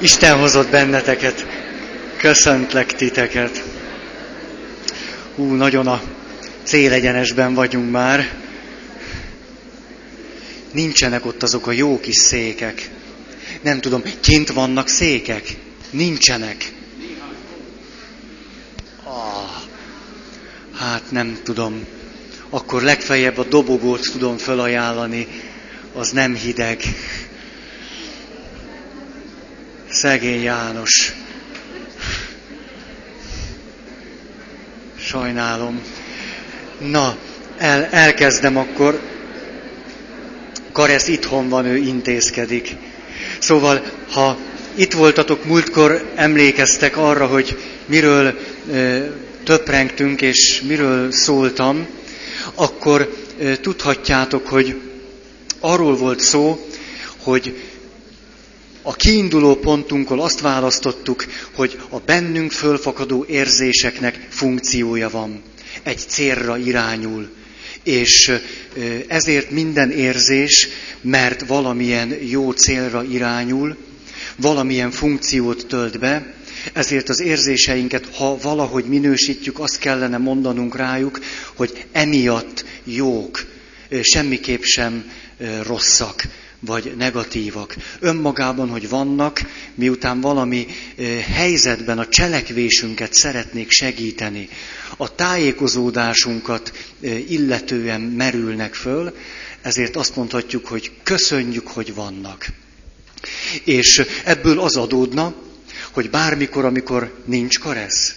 Isten hozott benneteket. Köszöntlek titeket. Hú, nagyon a célegyenesben vagyunk már. Nincsenek ott azok a jó kis székek. Nem tudom, kint vannak székek? Nincsenek. Ah, hát nem tudom. Akkor legfeljebb a dobogót tudom felajánlani. Az nem hideg. Szegény János. Sajnálom. Na, el, elkezdem akkor. Karesz itthon van, ő intézkedik. Szóval, ha itt voltatok múltkor, emlékeztek arra, hogy miről e, töprengtünk és miről szóltam, akkor e, tudhatjátok, hogy arról volt szó, hogy a kiinduló pontunkkal azt választottuk, hogy a bennünk fölfakadó érzéseknek funkciója van. Egy célra irányul. És ezért minden érzés, mert valamilyen jó célra irányul, valamilyen funkciót tölt be, ezért az érzéseinket, ha valahogy minősítjük, azt kellene mondanunk rájuk, hogy emiatt jók, semmiképp sem rosszak vagy negatívak. Önmagában, hogy vannak, miután valami helyzetben a cselekvésünket szeretnék segíteni, a tájékozódásunkat illetően merülnek föl, ezért azt mondhatjuk, hogy köszönjük, hogy vannak. És ebből az adódna, hogy bármikor, amikor nincs karesz,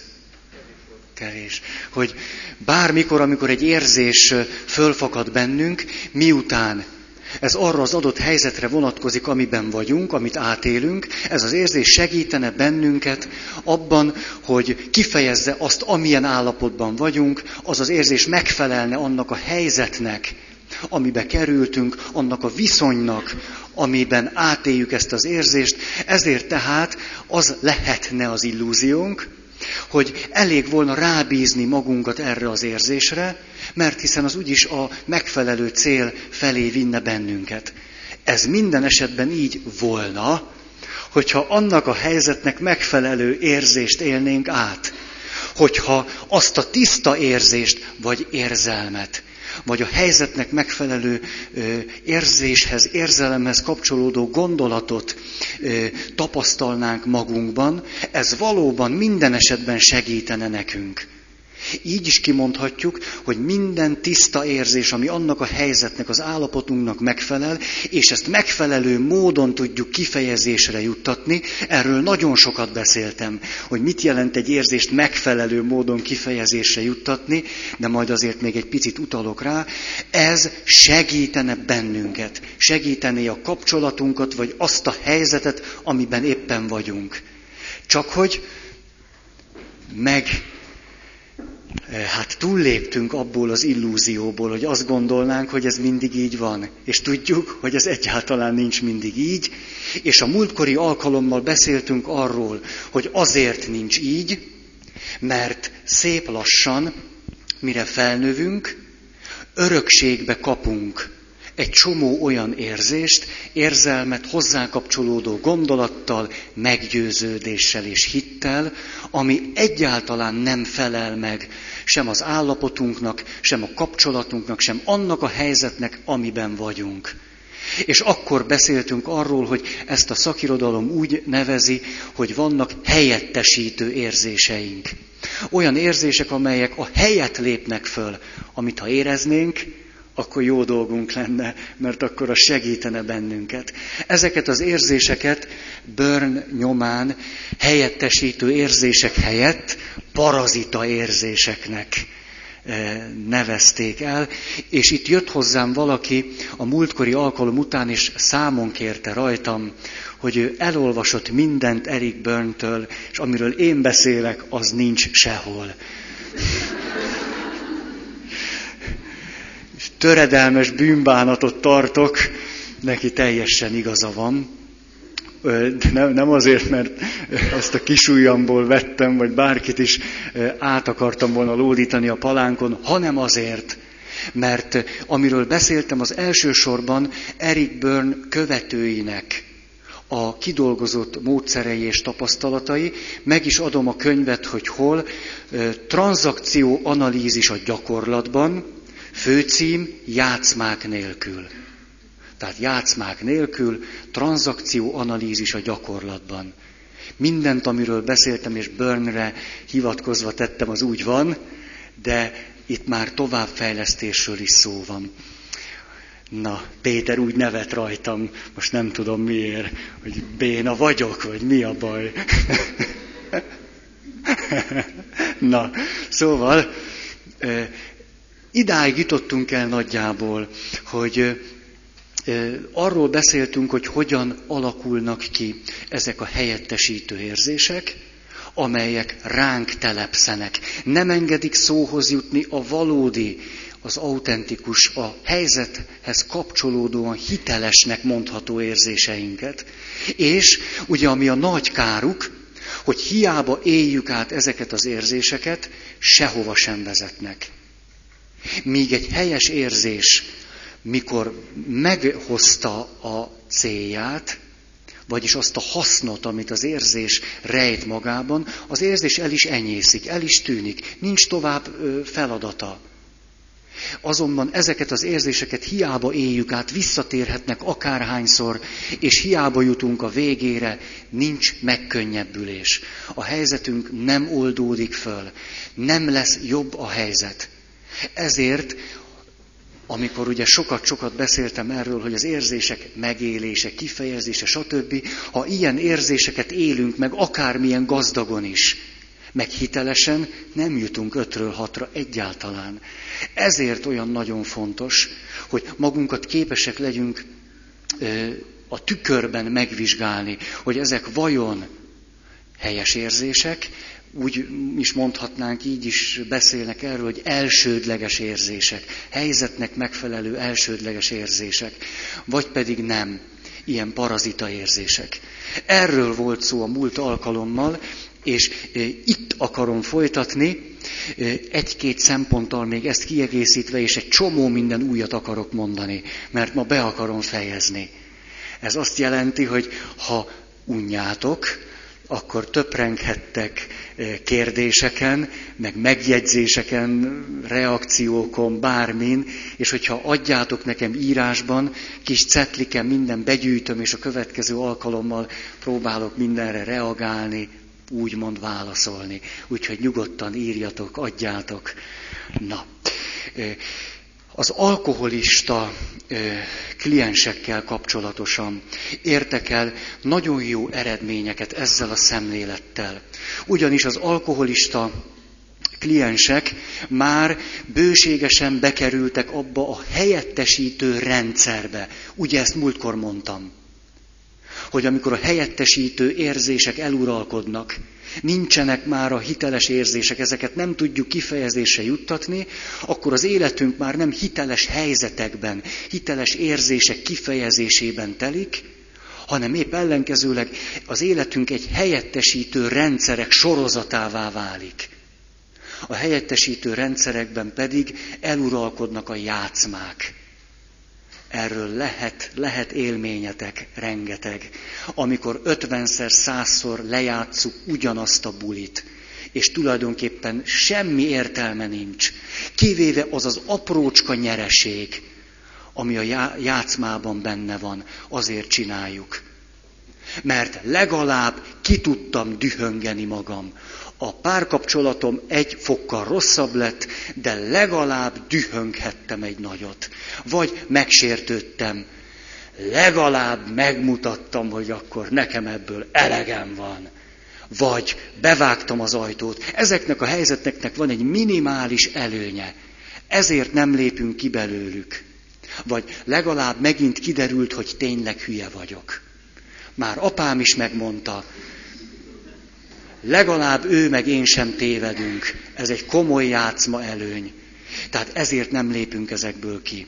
kevés, hogy bármikor, amikor egy érzés fölfakad bennünk, miután ez arra az adott helyzetre vonatkozik, amiben vagyunk, amit átélünk. Ez az érzés segítene bennünket abban, hogy kifejezze azt, amilyen állapotban vagyunk, az az érzés megfelelne annak a helyzetnek, amibe kerültünk, annak a viszonynak, amiben átéljük ezt az érzést. Ezért tehát az lehetne az illúziónk, hogy elég volna rábízni magunkat erre az érzésre, mert hiszen az úgyis a megfelelő cél felé vinne bennünket. Ez minden esetben így volna, hogyha annak a helyzetnek megfelelő érzést élnénk át, hogyha azt a tiszta érzést vagy érzelmet, vagy a helyzetnek megfelelő érzéshez, érzelemhez kapcsolódó gondolatot tapasztalnánk magunkban, ez valóban minden esetben segítene nekünk. Így is kimondhatjuk, hogy minden tiszta érzés, ami annak a helyzetnek, az állapotunknak megfelel, és ezt megfelelő módon tudjuk kifejezésre juttatni, erről nagyon sokat beszéltem, hogy mit jelent egy érzést megfelelő módon kifejezésre juttatni, de majd azért még egy picit utalok rá, ez segítene bennünket, segítené a kapcsolatunkat, vagy azt a helyzetet, amiben éppen vagyunk. Csak hogy meg hát túlléptünk abból az illúzióból, hogy azt gondolnánk, hogy ez mindig így van. És tudjuk, hogy ez egyáltalán nincs mindig így. És a múltkori alkalommal beszéltünk arról, hogy azért nincs így, mert szép lassan, mire felnövünk, örökségbe kapunk egy csomó olyan érzést, érzelmet hozzá kapcsolódó gondolattal, meggyőződéssel és hittel, ami egyáltalán nem felel meg sem az állapotunknak, sem a kapcsolatunknak, sem annak a helyzetnek, amiben vagyunk. És akkor beszéltünk arról, hogy ezt a szakirodalom úgy nevezi, hogy vannak helyettesítő érzéseink. Olyan érzések, amelyek a helyet lépnek föl, amit ha éreznénk, akkor jó dolgunk lenne, mert akkor a segítene bennünket. Ezeket az érzéseket Burn nyomán helyettesítő érzések helyett parazita érzéseknek eh, nevezték el, és itt jött hozzám valaki a múltkori alkalom után, és számon kérte rajtam, hogy ő elolvasott mindent Eric Burntől, és amiről én beszélek, az nincs sehol töredelmes bűnbánatot tartok, neki teljesen igaza van. Nem, nem azért, mert ezt a kisujjamból vettem, vagy bárkit is át akartam volna lódítani a palánkon, hanem azért, mert amiről beszéltem az elsősorban Eric Byrne követőinek a kidolgozott módszerei és tapasztalatai, meg is adom a könyvet, hogy hol, tranzakció analízis a gyakorlatban, főcím játszmák nélkül. Tehát játszmák nélkül, tranzakció analízis a gyakorlatban. Mindent, amiről beszéltem, és Burnre hivatkozva tettem, az úgy van, de itt már továbbfejlesztésről is szó van. Na, Péter úgy nevet rajtam, most nem tudom miért, hogy béna vagyok, vagy mi a baj. Na, szóval, idáig jutottunk el nagyjából, hogy arról beszéltünk, hogy hogyan alakulnak ki ezek a helyettesítő érzések, amelyek ránk telepszenek. Nem engedik szóhoz jutni a valódi, az autentikus, a helyzethez kapcsolódóan hitelesnek mondható érzéseinket. És ugye ami a nagy káruk, hogy hiába éljük át ezeket az érzéseket, sehova sem vezetnek. Míg egy helyes érzés mikor meghozta a célját, vagyis azt a hasznot, amit az érzés rejt magában, az érzés el is enyészik, el is tűnik, nincs tovább feladata. Azonban ezeket az érzéseket hiába éljük át, visszatérhetnek akárhányszor, és hiába jutunk a végére, nincs megkönnyebbülés. A helyzetünk nem oldódik föl, nem lesz jobb a helyzet. Ezért amikor ugye sokat-sokat beszéltem erről, hogy az érzések megélése, kifejezése, stb., ha ilyen érzéseket élünk meg akármilyen gazdagon is, meg hitelesen, nem jutunk ötről hatra egyáltalán. Ezért olyan nagyon fontos, hogy magunkat képesek legyünk a tükörben megvizsgálni, hogy ezek vajon helyes érzések, úgy is mondhatnánk, így is beszélnek erről, hogy elsődleges érzések, helyzetnek megfelelő elsődleges érzések, vagy pedig nem, ilyen parazita érzések. Erről volt szó a múlt alkalommal, és e, itt akarom folytatni, e, egy-két szemponttal még ezt kiegészítve, és egy csomó minden újat akarok mondani, mert ma be akarom fejezni. Ez azt jelenti, hogy ha unjátok, akkor töprenghettek eh, kérdéseken, meg megjegyzéseken, reakciókon, bármin, és hogyha adjátok nekem írásban, kis cetliken minden begyűjtöm, és a következő alkalommal próbálok mindenre reagálni, úgymond válaszolni. Úgyhogy nyugodtan írjatok, adjátok. Na, eh, az alkoholista kliensekkel kapcsolatosan értek el nagyon jó eredményeket ezzel a szemlélettel. Ugyanis az alkoholista kliensek már bőségesen bekerültek abba a helyettesítő rendszerbe. Ugye ezt múltkor mondtam hogy amikor a helyettesítő érzések eluralkodnak, nincsenek már a hiteles érzések, ezeket nem tudjuk kifejezésre juttatni, akkor az életünk már nem hiteles helyzetekben, hiteles érzések kifejezésében telik, hanem épp ellenkezőleg az életünk egy helyettesítő rendszerek sorozatává válik. A helyettesítő rendszerekben pedig eluralkodnak a játszmák erről lehet, lehet élményetek rengeteg, amikor ötvenszer, százszor lejátszuk ugyanazt a bulit, és tulajdonképpen semmi értelme nincs, kivéve az az aprócska nyereség, ami a játszmában benne van, azért csináljuk. Mert legalább ki tudtam dühöngeni magam a párkapcsolatom egy fokkal rosszabb lett, de legalább dühönghettem egy nagyot. Vagy megsértődtem. Legalább megmutattam, hogy akkor nekem ebből elegem van. Vagy bevágtam az ajtót. Ezeknek a helyzeteknek van egy minimális előnye. Ezért nem lépünk ki belőlük. Vagy legalább megint kiderült, hogy tényleg hülye vagyok. Már apám is megmondta, legalább ő meg én sem tévedünk. Ez egy komoly játszma előny. Tehát ezért nem lépünk ezekből ki.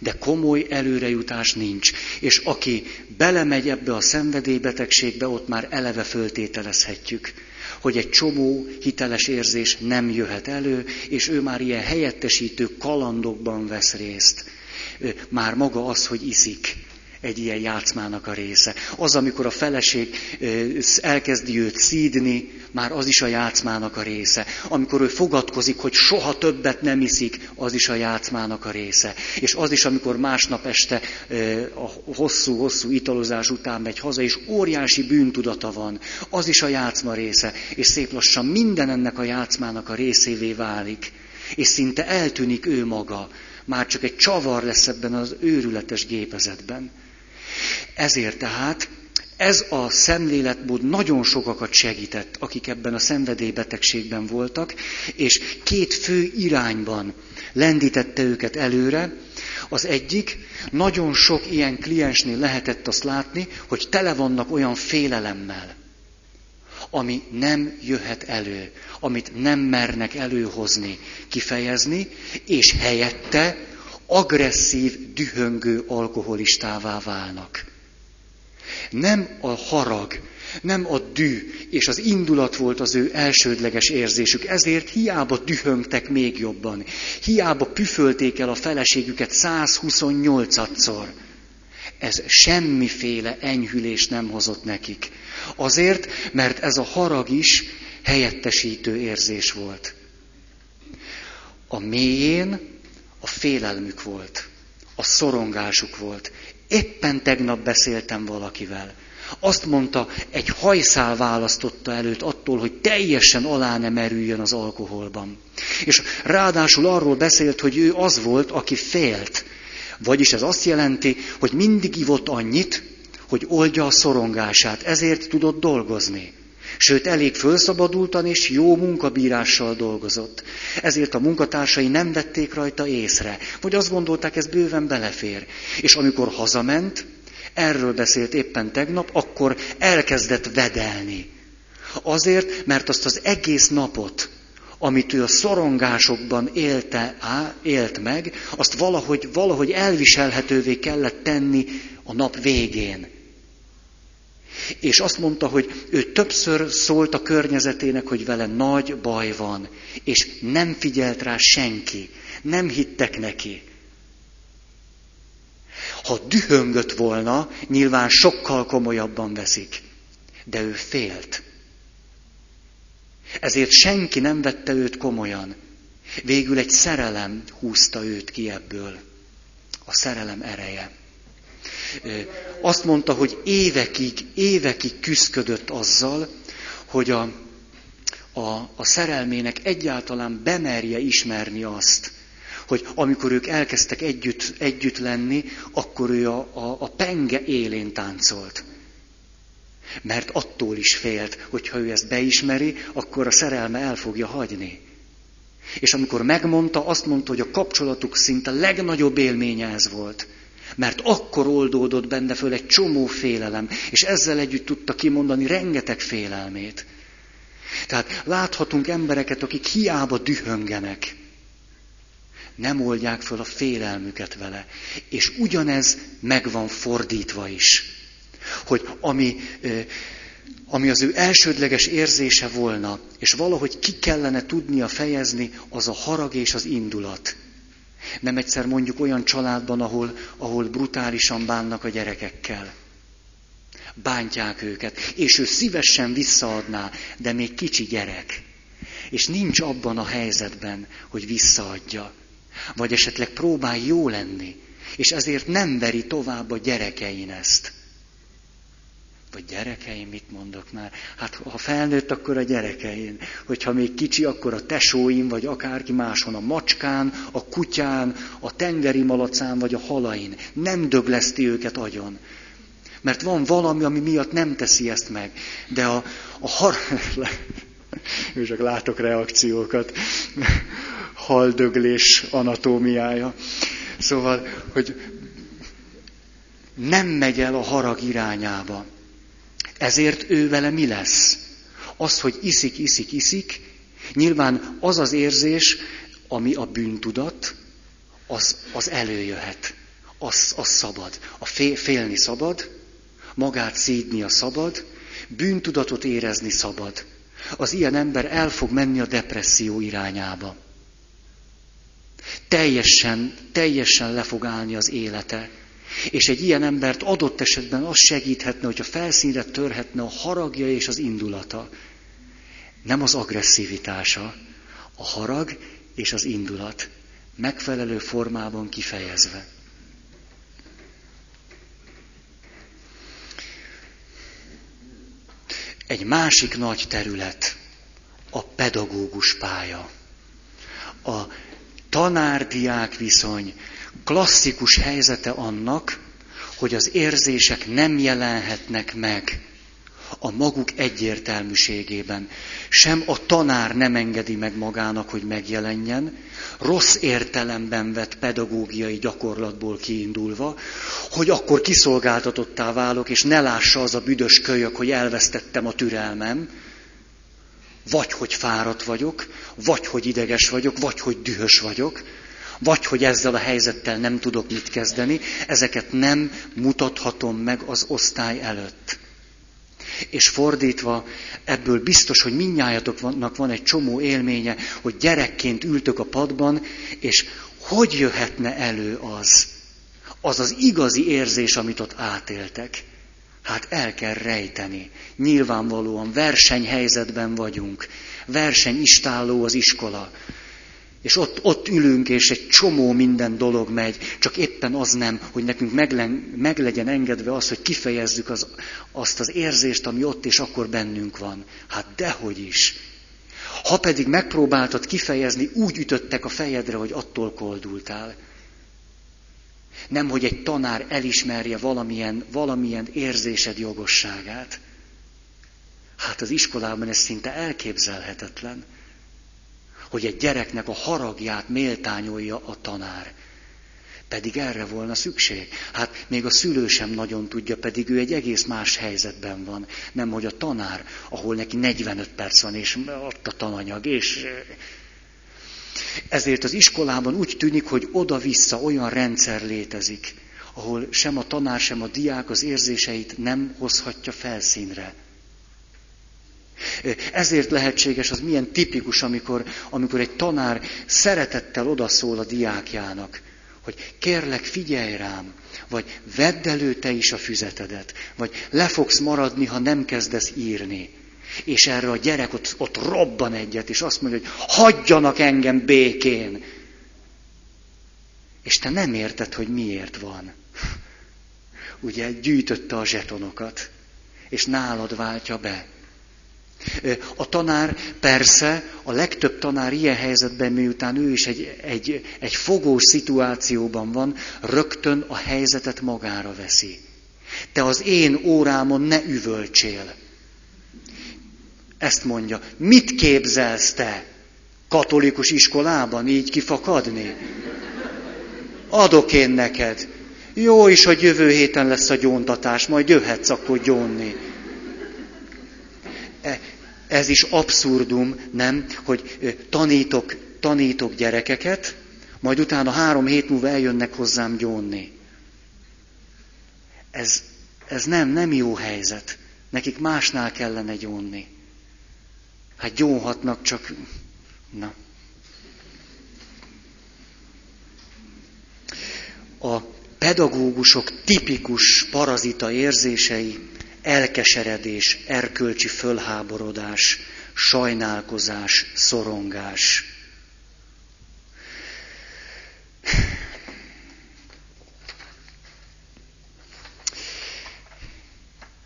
De komoly előrejutás nincs. És aki belemegy ebbe a szenvedélybetegségbe, ott már eleve föltételezhetjük, hogy egy csomó hiteles érzés nem jöhet elő, és ő már ilyen helyettesítő kalandokban vesz részt. Már maga az, hogy iszik, egy ilyen játszmának a része. Az, amikor a feleség elkezdi őt szídni, már az is a játszmának a része. Amikor ő fogadkozik, hogy soha többet nem iszik, az is a játszmának a része. És az is, amikor másnap este a hosszú-hosszú italozás után megy haza, és óriási bűntudata van, az is a játszma része. És szép lassan minden ennek a játszmának a részévé válik. És szinte eltűnik ő maga. Már csak egy csavar lesz ebben az őrületes gépezetben. Ezért tehát ez a szemléletmód nagyon sokakat segített, akik ebben a szenvedélybetegségben voltak, és két fő irányban lendítette őket előre. Az egyik, nagyon sok ilyen kliensnél lehetett azt látni, hogy tele vannak olyan félelemmel, ami nem jöhet elő, amit nem mernek előhozni, kifejezni, és helyette agresszív, dühöngő alkoholistává válnak. Nem a harag, nem a dű és az indulat volt az ő elsődleges érzésük, ezért hiába dühöngtek még jobban, hiába püfölték el a feleségüket 128-szor. Ez semmiféle enyhülés nem hozott nekik. Azért, mert ez a harag is helyettesítő érzés volt. A mélyén a félelmük volt, a szorongásuk volt. Éppen tegnap beszéltem valakivel. Azt mondta, egy hajszál választotta előtt attól, hogy teljesen alá ne merüljön az alkoholban. És ráadásul arról beszélt, hogy ő az volt, aki félt. Vagyis ez azt jelenti, hogy mindig ivott annyit, hogy oldja a szorongását, ezért tudott dolgozni. Sőt, elég fölszabadultan és jó munkabírással dolgozott. Ezért a munkatársai nem vették rajta észre, vagy azt gondolták, ez bőven belefér. És amikor hazament, erről beszélt éppen tegnap, akkor elkezdett vedelni. Azért, mert azt az egész napot, amit ő a szorongásokban élte, á, élt meg, azt valahogy, valahogy elviselhetővé kellett tenni a nap végén. És azt mondta, hogy ő többször szólt a környezetének, hogy vele nagy baj van, és nem figyelt rá senki, nem hittek neki. Ha dühöngött volna, nyilván sokkal komolyabban veszik, de ő félt. Ezért senki nem vette őt komolyan. Végül egy szerelem húzta őt ki ebből. A szerelem ereje azt mondta, hogy évekig, évekig küzdködött azzal, hogy a, a, a szerelmének egyáltalán bemerje ismerni azt, hogy amikor ők elkezdtek együtt, együtt lenni, akkor ő a, a, a penge élén táncolt. Mert attól is félt, hogy ha ő ezt beismeri, akkor a szerelme el fogja hagyni. És amikor megmondta, azt mondta, hogy a kapcsolatuk szinte legnagyobb élménye ez volt. Mert akkor oldódott benne föl egy csomó félelem, és ezzel együtt tudta kimondani rengeteg félelmét. Tehát láthatunk embereket, akik hiába dühöngenek, nem oldják föl a félelmüket vele. És ugyanez meg van fordítva is. Hogy ami, ami az ő elsődleges érzése volna, és valahogy ki kellene tudnia fejezni, az a harag és az indulat. Nem egyszer mondjuk olyan családban, ahol, ahol brutálisan bánnak a gyerekekkel. Bántják őket, és ő szívesen visszaadná, de még kicsi gyerek. És nincs abban a helyzetben, hogy visszaadja. Vagy esetleg próbál jó lenni, és ezért nem veri tovább a gyerekein ezt vagy gyerekeim, mit mondok már? Hát ha felnőtt, akkor a gyerekeim. Hogyha még kicsi, akkor a tesóim, vagy akárki máshon, a macskán, a kutyán, a tengeri malacán, vagy a halain. Nem dögleszti őket agyon. Mert van valami, ami miatt nem teszi ezt meg. De a, a har... csak látok reakciókat. Haldöglés anatómiája. Szóval, hogy nem megy el a harag irányába. Ezért ő vele mi lesz? Az, hogy iszik, iszik, iszik, nyilván az az érzés, ami a bűntudat, az, az előjöhet. Az, az szabad. A fél, félni szabad, magát szídni a szabad, bűntudatot érezni szabad. Az ilyen ember el fog menni a depresszió irányába. Teljesen, teljesen le fog állni az élete, És egy ilyen embert adott esetben az segíthetne, hogyha felszínre törhetne a haragja és az indulata. Nem az agresszivitása, a harag és az indulat megfelelő formában kifejezve. Egy másik nagy terület a pedagógus pálya. A tanárdiák viszony klasszikus helyzete annak, hogy az érzések nem jelenhetnek meg a maguk egyértelműségében. Sem a tanár nem engedi meg magának, hogy megjelenjen, rossz értelemben vett pedagógiai gyakorlatból kiindulva, hogy akkor kiszolgáltatottá válok, és ne lássa az a büdös kölyök, hogy elvesztettem a türelmem, vagy hogy fáradt vagyok, vagy hogy ideges vagyok, vagy hogy dühös vagyok, vagy hogy ezzel a helyzettel nem tudok mit kezdeni, ezeket nem mutathatom meg az osztály előtt. És fordítva, ebből biztos, hogy minnyájatoknak van egy csomó élménye, hogy gyerekként ültök a padban, és hogy jöhetne elő az, az az igazi érzés, amit ott átéltek. Hát el kell rejteni. Nyilvánvalóan versenyhelyzetben vagyunk. Versenyistálló az iskola. És ott, ott ülünk, és egy csomó minden dolog megy, csak éppen az nem, hogy nekünk meg, meg legyen engedve az, hogy kifejezzük az, azt az érzést, ami ott és akkor bennünk van. Hát dehogy is. Ha pedig megpróbáltad kifejezni, úgy ütöttek a fejedre, hogy attól koldultál. Nem, hogy egy tanár elismerje valamilyen, valamilyen érzésed jogosságát. Hát az iskolában ez szinte elképzelhetetlen hogy egy gyereknek a haragját méltányolja a tanár. Pedig erre volna szükség. Hát még a szülő sem nagyon tudja, pedig ő egy egész más helyzetben van. Nem, hogy a tanár, ahol neki 45 perc van, és ott a tananyag, és... Ezért az iskolában úgy tűnik, hogy oda-vissza olyan rendszer létezik, ahol sem a tanár, sem a diák az érzéseit nem hozhatja felszínre. Ezért lehetséges, az milyen tipikus, amikor, amikor egy tanár szeretettel odaszól a diákjának, hogy kérlek, figyelj rám, vagy vedd elő te is a füzetedet, vagy le fogsz maradni, ha nem kezdesz írni. És erre a gyerek ott, ott robban egyet, és azt mondja, hogy hagyjanak engem békén. És te nem érted, hogy miért van. Ugye gyűjtötte a zsetonokat, és nálad váltja be. A tanár persze, a legtöbb tanár ilyen helyzetben, miután ő is egy, egy, egy fogós szituációban van, rögtön a helyzetet magára veszi. Te az én órámon ne üvöltsél. Ezt mondja. Mit képzelsz te? Katolikus iskolában így kifakadni? Adok én neked. Jó is, hogy jövő héten lesz a gyóntatás, majd jöhetsz akkor gyónni. Ez is abszurdum, nem, hogy tanítok, tanítok gyerekeket, majd utána három hét múlva eljönnek hozzám gyónni. Ez, ez nem, nem jó helyzet. Nekik másnál kellene gyónni. Hát gyónhatnak, csak... Na. A pedagógusok tipikus parazita érzései elkeseredés, erkölcsi fölháborodás, sajnálkozás, szorongás.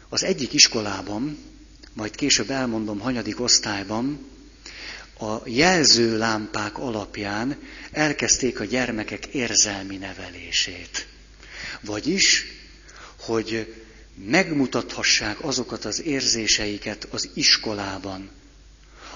Az egyik iskolában, majd később elmondom, hanyadik osztályban, a jelzőlámpák alapján elkezdték a gyermekek érzelmi nevelését. Vagyis, hogy megmutathassák azokat az érzéseiket az iskolában,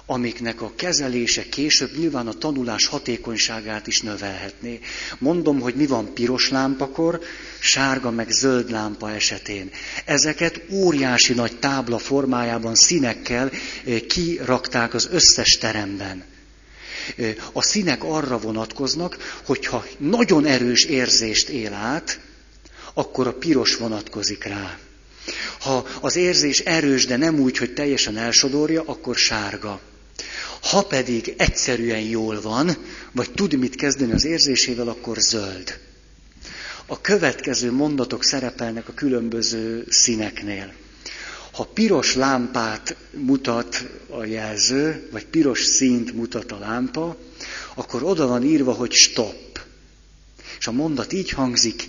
amiknek a kezelése később nyilván a tanulás hatékonyságát is növelhetné. Mondom, hogy mi van piros lámpakor, sárga meg zöld lámpa esetén. Ezeket óriási nagy tábla formájában színekkel eh, kirakták az összes teremben. Eh, a színek arra vonatkoznak, hogyha nagyon erős érzést él át, akkor a piros vonatkozik rá. Ha az érzés erős, de nem úgy, hogy teljesen elsodorja, akkor sárga. Ha pedig egyszerűen jól van, vagy tud mit kezdeni az érzésével, akkor zöld. A következő mondatok szerepelnek a különböző színeknél. Ha piros lámpát mutat a jelző, vagy piros színt mutat a lámpa, akkor oda van írva, hogy stop. És a mondat így hangzik,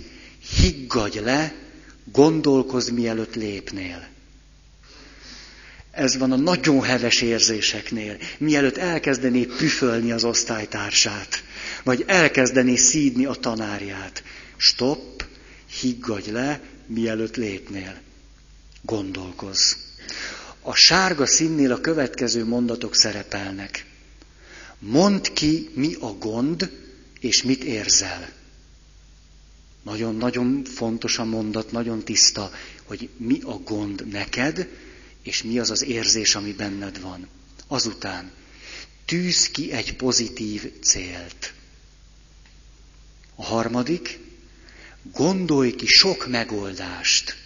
higgadj le, gondolkozz mielőtt lépnél. Ez van a nagyon heves érzéseknél, mielőtt elkezdené püfölni az osztálytársát, vagy elkezdené szídni a tanárját. Stop, higgadj le, mielőtt lépnél. Gondolkozz. A sárga színnél a következő mondatok szerepelnek. Mondd ki, mi a gond, és mit érzel. Nagyon-nagyon fontos a mondat, nagyon tiszta, hogy mi a gond neked, és mi az az érzés, ami benned van. Azután tűz ki egy pozitív célt. A harmadik, gondolj ki sok megoldást,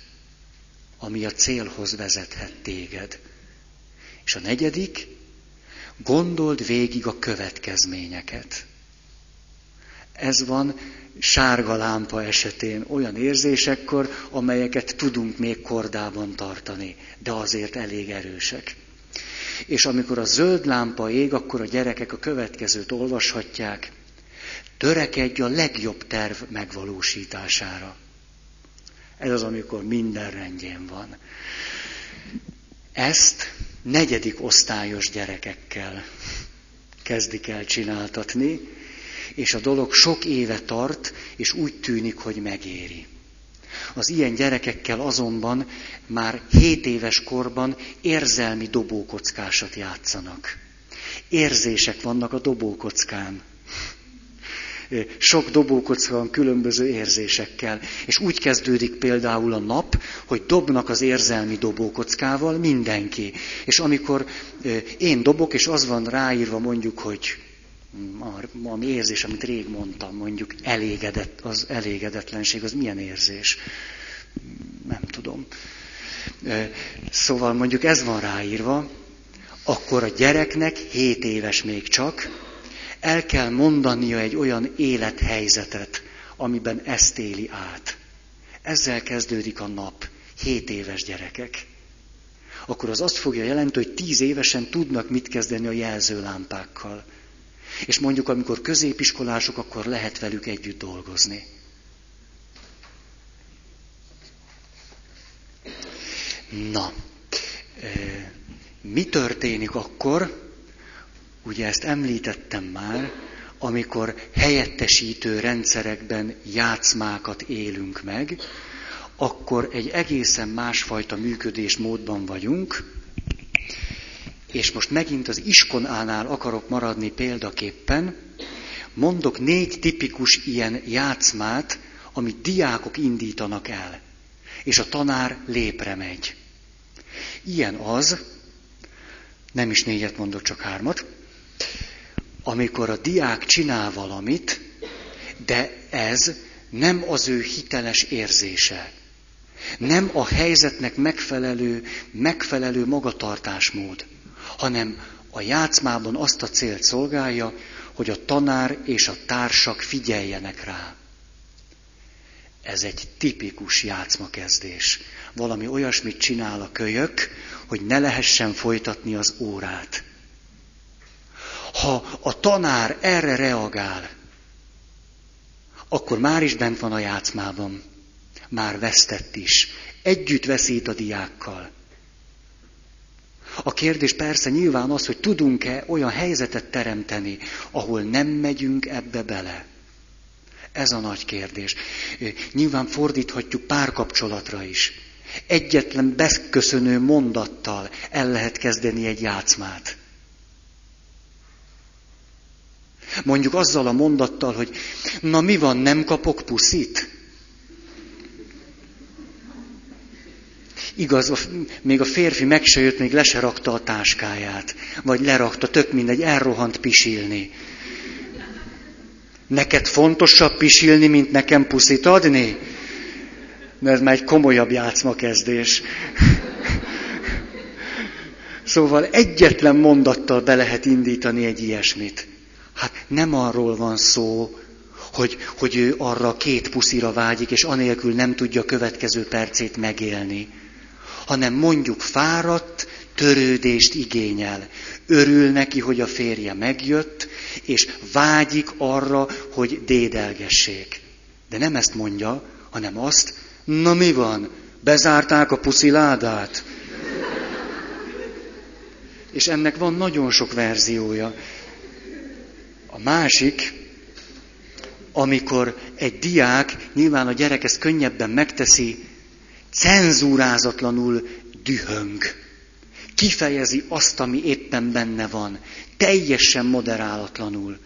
ami a célhoz vezethet téged. És a negyedik, gondold végig a következményeket. Ez van sárga lámpa esetén olyan érzésekkor, amelyeket tudunk még kordában tartani, de azért elég erősek. És amikor a zöld lámpa ég, akkor a gyerekek a következőt olvashatják. Törekedj a legjobb terv megvalósítására. Ez az, amikor minden rendjén van. Ezt negyedik osztályos gyerekekkel kezdik el csináltatni, és a dolog sok éve tart, és úgy tűnik, hogy megéri. Az ilyen gyerekekkel azonban már 7 éves korban érzelmi dobókockásat játszanak. Érzések vannak a dobókockán. Sok dobókocka van különböző érzésekkel. És úgy kezdődik például a nap, hogy dobnak az érzelmi dobókockával mindenki. És amikor én dobok, és az van ráírva mondjuk, hogy valami érzés, amit rég mondtam, mondjuk elégedett, az elégedetlenség, az milyen érzés? Nem tudom. Szóval mondjuk ez van ráírva, akkor a gyereknek, 7 éves még csak, el kell mondania egy olyan élethelyzetet, amiben ezt éli át. Ezzel kezdődik a nap, 7 éves gyerekek. Akkor az azt fogja jelenteni, hogy 10 évesen tudnak mit kezdeni a jelzőlámpákkal. És mondjuk, amikor középiskolások, akkor lehet velük együtt dolgozni. Na, mi történik akkor, ugye ezt említettem már, amikor helyettesítő rendszerekben játszmákat élünk meg, akkor egy egészen másfajta működésmódban vagyunk, és most megint az iskonánál akarok maradni példaképpen, mondok négy tipikus ilyen játszmát, amit diákok indítanak el, és a tanár lépre megy. Ilyen az, nem is négyet mondok, csak hármat, amikor a diák csinál valamit, de ez nem az ő hiteles érzése. Nem a helyzetnek megfelelő, megfelelő magatartásmód hanem a játszmában azt a célt szolgálja, hogy a tanár és a társak figyeljenek rá. Ez egy tipikus játszmakezdés. Valami olyasmit csinál a kölyök, hogy ne lehessen folytatni az órát. Ha a tanár erre reagál, akkor már is bent van a játszmában. Már vesztett is. Együtt veszít a diákkal. A kérdés persze nyilván az, hogy tudunk-e olyan helyzetet teremteni, ahol nem megyünk ebbe bele. Ez a nagy kérdés. Nyilván fordíthatjuk párkapcsolatra is. Egyetlen beköszönő mondattal el lehet kezdeni egy játszmát. Mondjuk azzal a mondattal, hogy na mi van, nem kapok puszit? Igaz, még a férfi meg se jött, még le se rakta a táskáját. Vagy lerakta, tök mindegy, elrohant pisilni. Neked fontosabb pisilni, mint nekem puszit adni? Mert ez már egy komolyabb játszmakezdés. Szóval egyetlen mondattal be lehet indítani egy ilyesmit. Hát nem arról van szó, hogy, hogy ő arra két puszira vágyik, és anélkül nem tudja a következő percét megélni. Hanem mondjuk fáradt, törődést igényel. Örül neki, hogy a férje megjött, és vágyik arra, hogy dédelgessék. De nem ezt mondja, hanem azt, na mi van, bezárták a pusziládát. És ennek van nagyon sok verziója. A másik, amikor egy diák, nyilván a gyerek ezt könnyebben megteszi, cenzúrázatlanul dühöng. Kifejezi azt, ami éppen benne van. Teljesen moderálatlanul.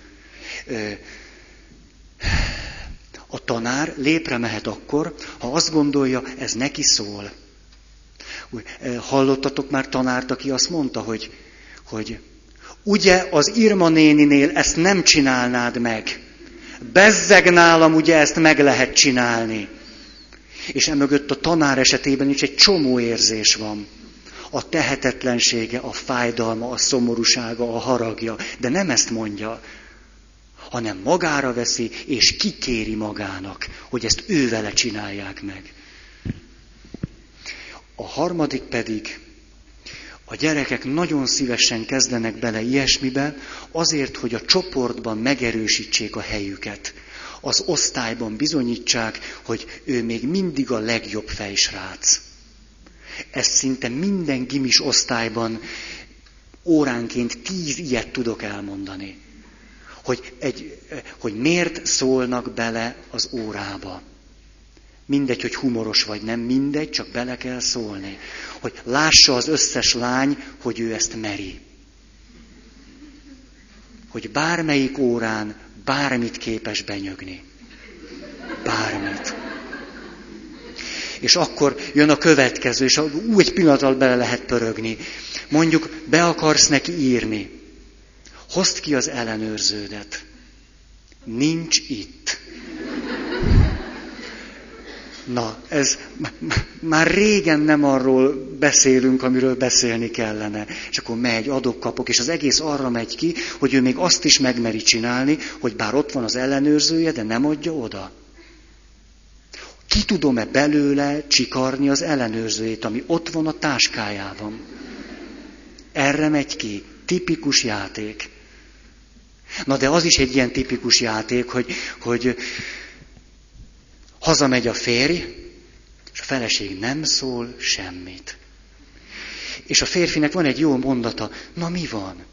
A tanár lépre mehet akkor, ha azt gondolja, ez neki szól. Hallottatok már tanárt, aki azt mondta, hogy, hogy ugye az Irma néninél ezt nem csinálnád meg. Bezzeg nálam ugye ezt meg lehet csinálni. És emögött a tanár esetében is egy csomó érzés van. A tehetetlensége, a fájdalma, a szomorúsága, a haragja. De nem ezt mondja, hanem magára veszi, és kikéri magának, hogy ezt ő vele csinálják meg. A harmadik pedig, a gyerekek nagyon szívesen kezdenek bele ilyesmibe, azért, hogy a csoportban megerősítsék a helyüket. Az osztályban bizonyítsák, hogy ő még mindig a legjobb fejsrác. Ezt szinte minden gimis osztályban óránként tíz ilyet tudok elmondani. Hogy, egy, hogy miért szólnak bele az órába. Mindegy, hogy humoros vagy nem, mindegy, csak bele kell szólni. Hogy lássa az összes lány, hogy ő ezt meri. Hogy bármelyik órán bármit képes benyögni. Bármit. És akkor jön a következő, és úgy pillanat alatt bele lehet pörögni. Mondjuk, be akarsz neki írni. Hozd ki az ellenőrződet. Nincs itt. Na, ez már régen nem arról beszélünk, amiről beszélni kellene. És akkor megy, adok, kapok, és az egész arra megy ki, hogy ő még azt is megmeri csinálni, hogy bár ott van az ellenőrzője, de nem adja oda. Ki tudom-e belőle csikarni az ellenőrzőjét, ami ott van a táskájában? Erre megy ki. Tipikus játék. Na de az is egy ilyen tipikus játék, hogy, hogy Hazamegy a férj, és a feleség nem szól semmit. És a férfinek van egy jó mondata, na mi van?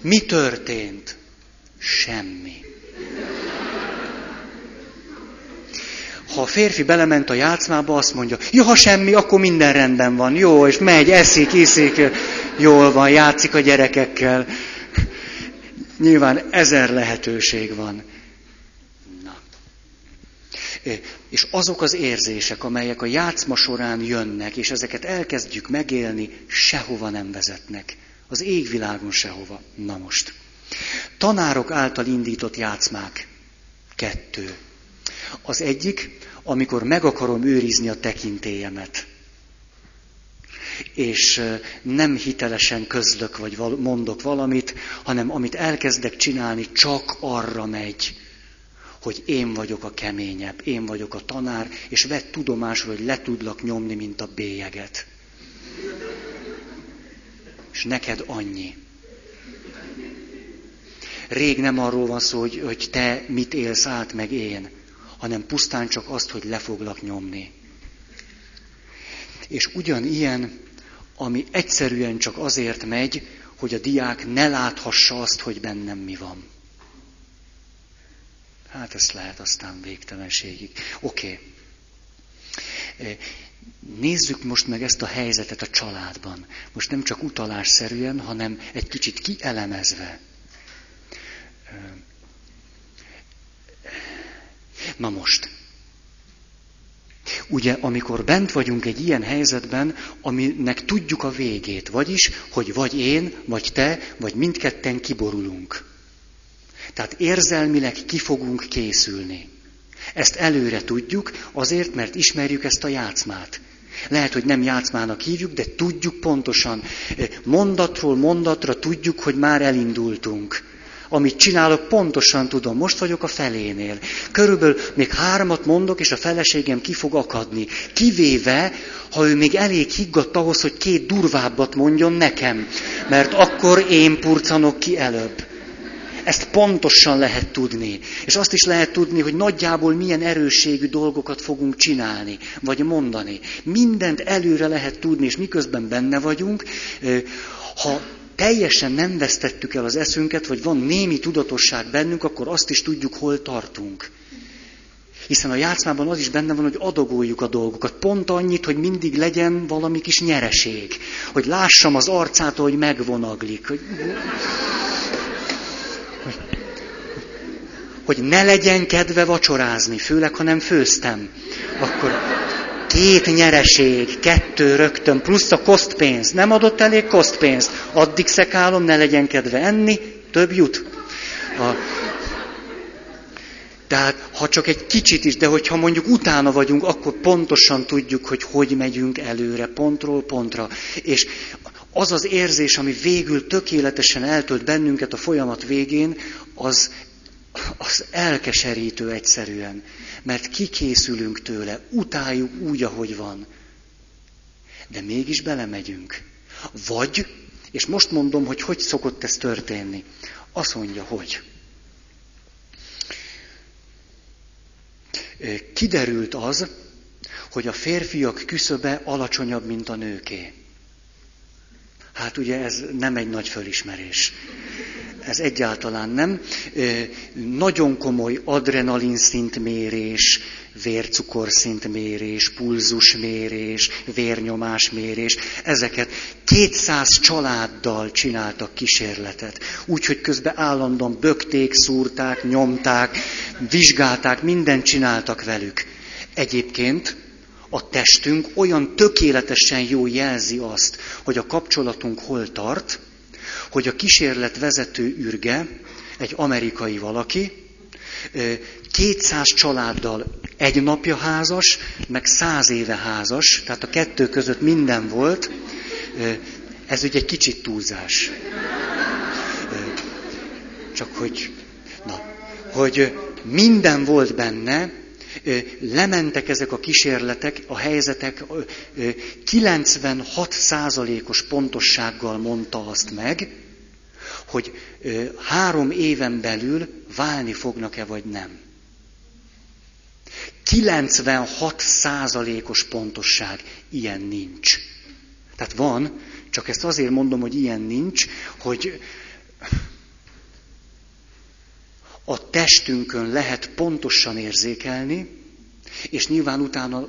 Mi történt? Semmi. Ha a férfi belement a játszmába, azt mondja, ja, ha semmi, akkor minden rendben van, jó, és megy, eszik, iszik, jól van, játszik a gyerekekkel. Nyilván ezer lehetőség van. Na. És azok az érzések, amelyek a játszma során jönnek, és ezeket elkezdjük megélni, sehova nem vezetnek. Az égvilágon sehova. Na most. Tanárok által indított játszmák. Kettő. Az egyik, amikor meg akarom őrizni a tekintélyemet és nem hitelesen közlök, vagy mondok valamit, hanem amit elkezdek csinálni, csak arra megy, hogy én vagyok a keményebb, én vagyok a tanár, és vett tudomásul, hogy le tudlak nyomni, mint a bélyeget. És neked annyi. Rég nem arról van szó, hogy, hogy te mit élsz át, meg én, hanem pusztán csak azt, hogy le foglak nyomni. És ugyanilyen ami egyszerűen csak azért megy, hogy a diák ne láthassa azt, hogy bennem mi van. Hát ezt lehet aztán végtelenségig. Oké. Okay. Nézzük most meg ezt a helyzetet a családban. Most nem csak utalásszerűen, hanem egy kicsit kielemezve. Na most, Ugye, amikor bent vagyunk egy ilyen helyzetben, aminek tudjuk a végét, vagyis, hogy vagy én, vagy te, vagy mindketten kiborulunk. Tehát érzelmileg ki fogunk készülni. Ezt előre tudjuk, azért, mert ismerjük ezt a játszmát. Lehet, hogy nem játszmának hívjuk, de tudjuk pontosan. Mondatról mondatra tudjuk, hogy már elindultunk. Amit csinálok, pontosan tudom. Most vagyok a felénél. Körülbelül még hármat mondok, és a feleségem ki fog akadni. Kivéve, ha ő még elég higgadt ahhoz, hogy két durvábbat mondjon nekem. Mert akkor én purcanok ki előbb. Ezt pontosan lehet tudni. És azt is lehet tudni, hogy nagyjából milyen erősségű dolgokat fogunk csinálni, vagy mondani. Mindent előre lehet tudni, és miközben benne vagyunk, ha teljesen nem vesztettük el az eszünket, vagy van némi tudatosság bennünk, akkor azt is tudjuk, hol tartunk. Hiszen a játszmában az is benne van, hogy adagoljuk a dolgokat. Pont annyit, hogy mindig legyen valami kis nyereség. Hogy lássam az arcát, hogy megvonaglik. Hogy, hogy ne legyen kedve vacsorázni, főleg, ha nem főztem. Akkor két nyereség, kettő rögtön, plusz a kosztpénz. Nem adott elég kosztpénzt. Addig szekálom, ne legyen kedve enni, több jut. A, tehát, ha csak egy kicsit is, de hogyha mondjuk utána vagyunk, akkor pontosan tudjuk, hogy hogy megyünk előre, pontról pontra. És az az érzés, ami végül tökéletesen eltölt bennünket a folyamat végén, az, az elkeserítő egyszerűen mert kikészülünk tőle, utáljuk úgy, ahogy van. De mégis belemegyünk. Vagy, és most mondom, hogy hogy szokott ez történni. Azt mondja, hogy kiderült az, hogy a férfiak küszöbe alacsonyabb, mint a nőké. Hát ugye ez nem egy nagy fölismerés ez egyáltalán nem. Nagyon komoly adrenalin szintmérés, vércukorszintmérés, pulzusmérés, vérnyomásmérés, ezeket 200 családdal csináltak kísérletet. Úgyhogy közben állandóan bökték, szúrták, nyomták, vizsgálták, mindent csináltak velük. Egyébként a testünk olyan tökéletesen jó jelzi azt, hogy a kapcsolatunk hol tart, hogy a kísérlet vezető ürge, egy amerikai valaki, 200 családdal egy napja házas, meg száz éve házas, tehát a kettő között minden volt. Ez ugye egy kicsit túlzás. Csak hogy, na, hogy minden volt benne, lementek ezek a kísérletek, a helyzetek 96%-os pontossággal mondta azt meg, hogy három éven belül válni fognak-e vagy nem. 96%-os pontosság, ilyen nincs. Tehát van, csak ezt azért mondom, hogy ilyen nincs, hogy a testünkön lehet pontosan érzékelni, és nyilván utána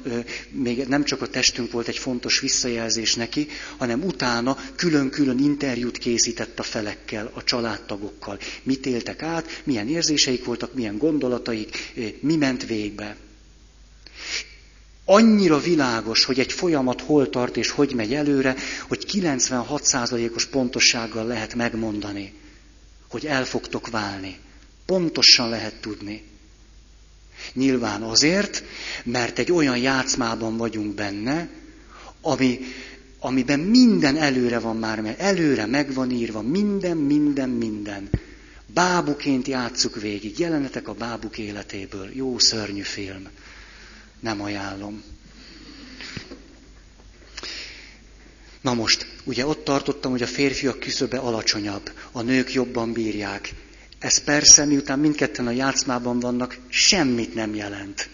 még nem csak a testünk volt egy fontos visszajelzés neki, hanem utána külön-külön interjút készített a felekkel, a családtagokkal. Mit éltek át, milyen érzéseik voltak, milyen gondolataik, mi ment végbe. Annyira világos, hogy egy folyamat hol tart és hogy megy előre, hogy 96%-os pontossággal lehet megmondani, hogy el fogtok válni. Pontosan lehet tudni. Nyilván azért, mert egy olyan játszmában vagyunk benne, ami, amiben minden előre van már, mert előre meg van írva, minden, minden, minden. Bábuként játsszuk végig, jelenetek a bábuk életéből. Jó, szörnyű film. Nem ajánlom. Na most, ugye ott tartottam, hogy a férfiak küszöbe alacsonyabb, a nők jobban bírják. Ez persze, miután mindketten a játszmában vannak, semmit nem jelent.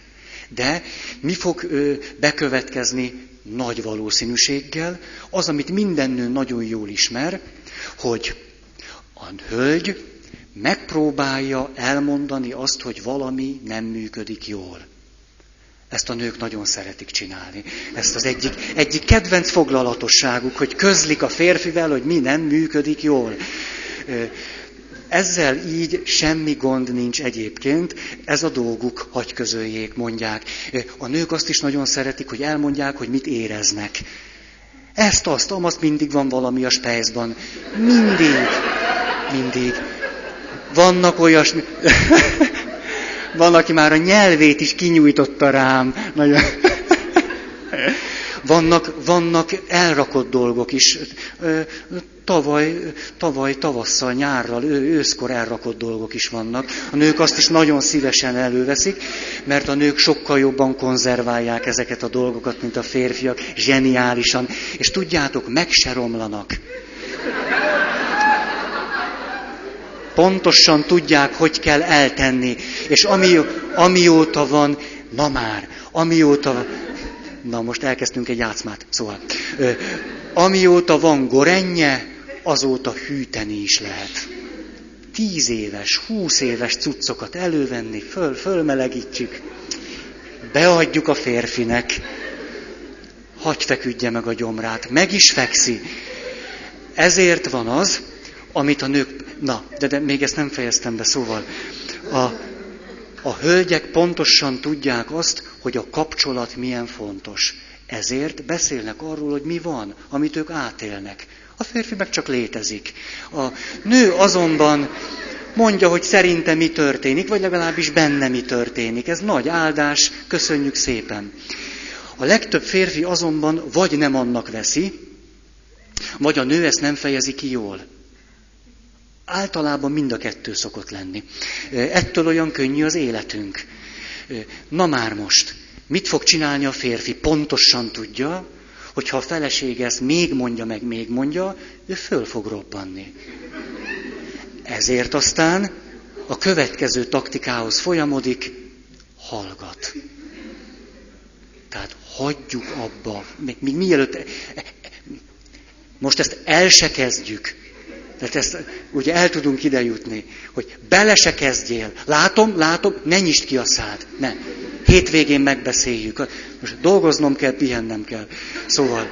De mi fog ö, bekövetkezni nagy valószínűséggel? Az, amit minden nő nagyon jól ismer, hogy a hölgy megpróbálja elmondani azt, hogy valami nem működik jól. Ezt a nők nagyon szeretik csinálni. Ezt az egyik, egyik kedvenc foglalatosságuk, hogy közlik a férfivel, hogy mi nem működik jól. Ezzel így semmi gond nincs egyébként, ez a dolguk, hagy közöljék, mondják. A nők azt is nagyon szeretik, hogy elmondják, hogy mit éreznek. Ezt, azt, amazt mindig van valami a spejzban. Mindig. Mindig. Vannak olyasmi... van, aki már a nyelvét is kinyújtotta rám. Nagyon... Vannak, vannak elrakott dolgok is. Tavaly, tavaly tavasszal, nyárral, őszkor elrakott dolgok is vannak. A nők azt is nagyon szívesen előveszik, mert a nők sokkal jobban konzerválják ezeket a dolgokat, mint a férfiak, zseniálisan. És tudjátok, meg se romlanak. Pontosan tudják, hogy kell eltenni. És ami, amióta van, na már, amióta Na most elkezdtünk egy játszmát, szóval. Ö, amióta van gorenje, azóta hűteni is lehet. Tíz éves, húsz éves cuccokat elővenni, föl, fölmelegítjük, beadjuk a férfinek, hagy feküdje meg a gyomrát, meg is fekszi. Ezért van az, amit a nők, na, de, de még ezt nem fejeztem be, szóval, a, a hölgyek pontosan tudják azt, hogy a kapcsolat milyen fontos. Ezért beszélnek arról, hogy mi van, amit ők átélnek. A férfi meg csak létezik. A nő azonban mondja, hogy szerinte mi történik, vagy legalábbis benne mi történik. Ez nagy áldás, köszönjük szépen. A legtöbb férfi azonban vagy nem annak veszi, vagy a nő ezt nem fejezi ki jól. Általában mind a kettő szokott lenni. Ettől olyan könnyű az életünk. Na már most, mit fog csinálni a férfi? Pontosan tudja, hogy ha a feleség ezt még mondja, meg még mondja, ő föl fog robbanni. Ezért aztán a következő taktikához folyamodik, hallgat. Tehát hagyjuk abba, még mielőtt, most ezt el se kezdjük, tehát ezt ugye el tudunk ide jutni, hogy bele se kezdjél. Látom, látom, ne nyisd ki a szád. Ne. Hétvégén megbeszéljük. Most dolgoznom kell, pihennem kell. Szóval,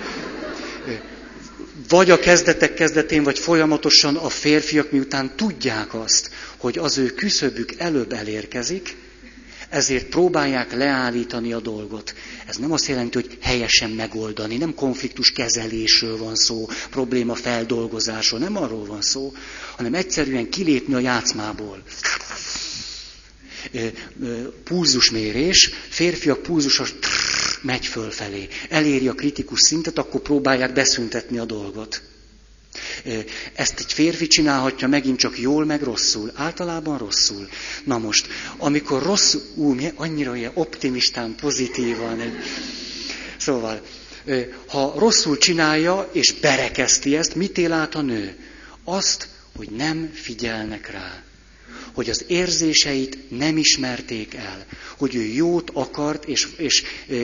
vagy a kezdetek kezdetén, vagy folyamatosan a férfiak miután tudják azt, hogy az ő küszöbük előbb elérkezik, ezért próbálják leállítani a dolgot. Ez nem azt jelenti, hogy helyesen megoldani, nem konfliktus kezelésről van szó, probléma feldolgozásról, nem arról van szó, hanem egyszerűen kilépni a játszmából. Púzusmérés, férfiak púzusos megy fölfelé, eléri a kritikus szintet, akkor próbálják beszüntetni a dolgot. Ezt egy férfi csinálhatja megint csak jól, meg rosszul. Általában rosszul. Na most, amikor rosszul, ú, annyira ilyen optimistán, pozitívan. Szóval, ha rosszul csinálja, és berekezti ezt, mit él át a nő? Azt, hogy nem figyelnek rá hogy az érzéseit nem ismerték el, hogy ő jót akart, és, és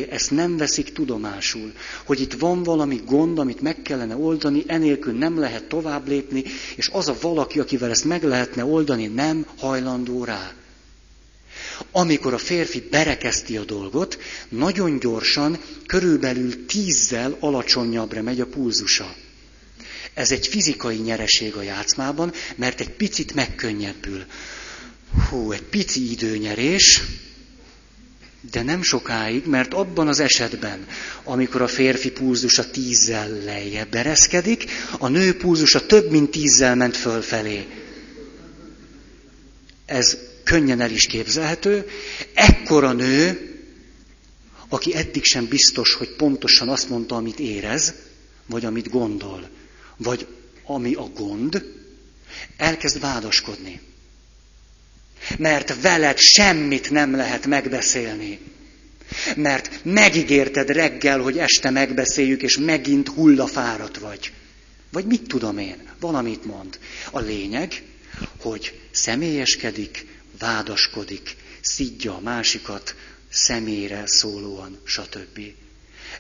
ezt nem veszik tudomásul, hogy itt van valami gond, amit meg kellene oldani, enélkül nem lehet tovább lépni, és az a valaki, akivel ezt meg lehetne oldani, nem hajlandó rá. Amikor a férfi berekezti a dolgot, nagyon gyorsan, körülbelül tízzel alacsonyabbra megy a pulzusa. Ez egy fizikai nyereség a játszmában, mert egy picit megkönnyebbül. Hú, egy pici időnyerés, de nem sokáig, mert abban az esetben, amikor a férfi pulzusa tízzel lejjebb ereszkedik, a nő pulzusa több mint tízzel ment fölfelé. Ez könnyen el is képzelhető. Ekkor a nő, aki eddig sem biztos, hogy pontosan azt mondta, amit érez, vagy amit gondol, vagy ami a gond, elkezd vádaskodni mert veled semmit nem lehet megbeszélni. Mert megígérted reggel, hogy este megbeszéljük, és megint hullafáradt vagy. Vagy mit tudom én, valamit mond. A lényeg, hogy személyeskedik, vádaskodik, szidja a másikat, személyre szólóan, stb.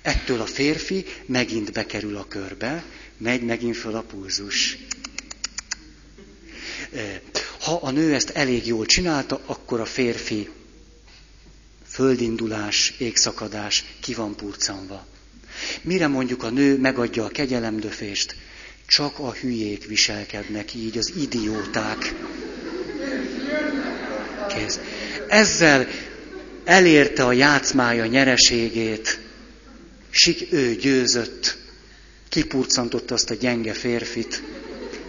Ettől a férfi megint bekerül a körbe, megy megint föl a pulzus. Ha a nő ezt elég jól csinálta, akkor a férfi földindulás, égszakadás ki van purcanva. Mire mondjuk a nő megadja a kegyelemdöfést? Csak a hülyék viselkednek így, az idióták. Kész. Ezzel elérte a játszmája nyereségét. Sik ő győzött, kipurcantotta azt a gyenge férfit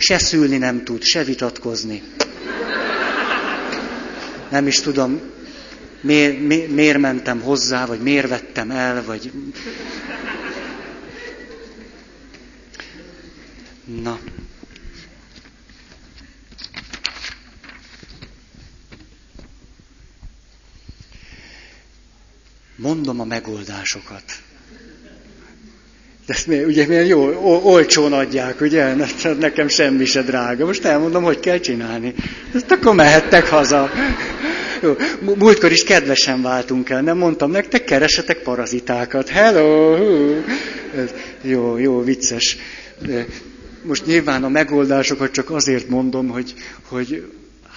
se szülni nem tud, se vitatkozni. Nem is tudom, miért, miért, miért mentem hozzá, vagy miért vettem el, vagy... Na. Mondom a megoldásokat. De ezt ugye milyen jó, olcsón adják, ugye? Nekem semmi se drága. Most elmondom, hogy kell csinálni. Ezt akkor mehettek haza. Jó. Múltkor is kedvesen váltunk el, nem mondtam nektek, keresetek parazitákat. Hello! Jó, jó, vicces. Most nyilván a megoldásokat csak azért mondom, hogy, hogy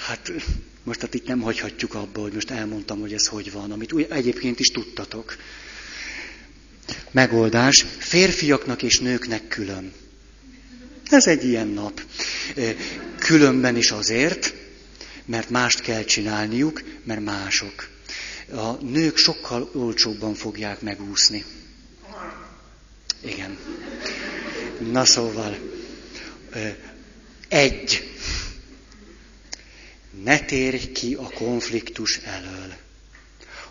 hát most hát itt nem hagyhatjuk abba, hogy most elmondtam, hogy ez hogy van, amit egyébként is tudtatok. Megoldás, férfiaknak és nőknek külön. Ez egy ilyen nap. Különben is azért, mert mást kell csinálniuk, mert mások. A nők sokkal olcsóbban fogják megúszni. Igen. Na szóval, egy. Ne térj ki a konfliktus elől,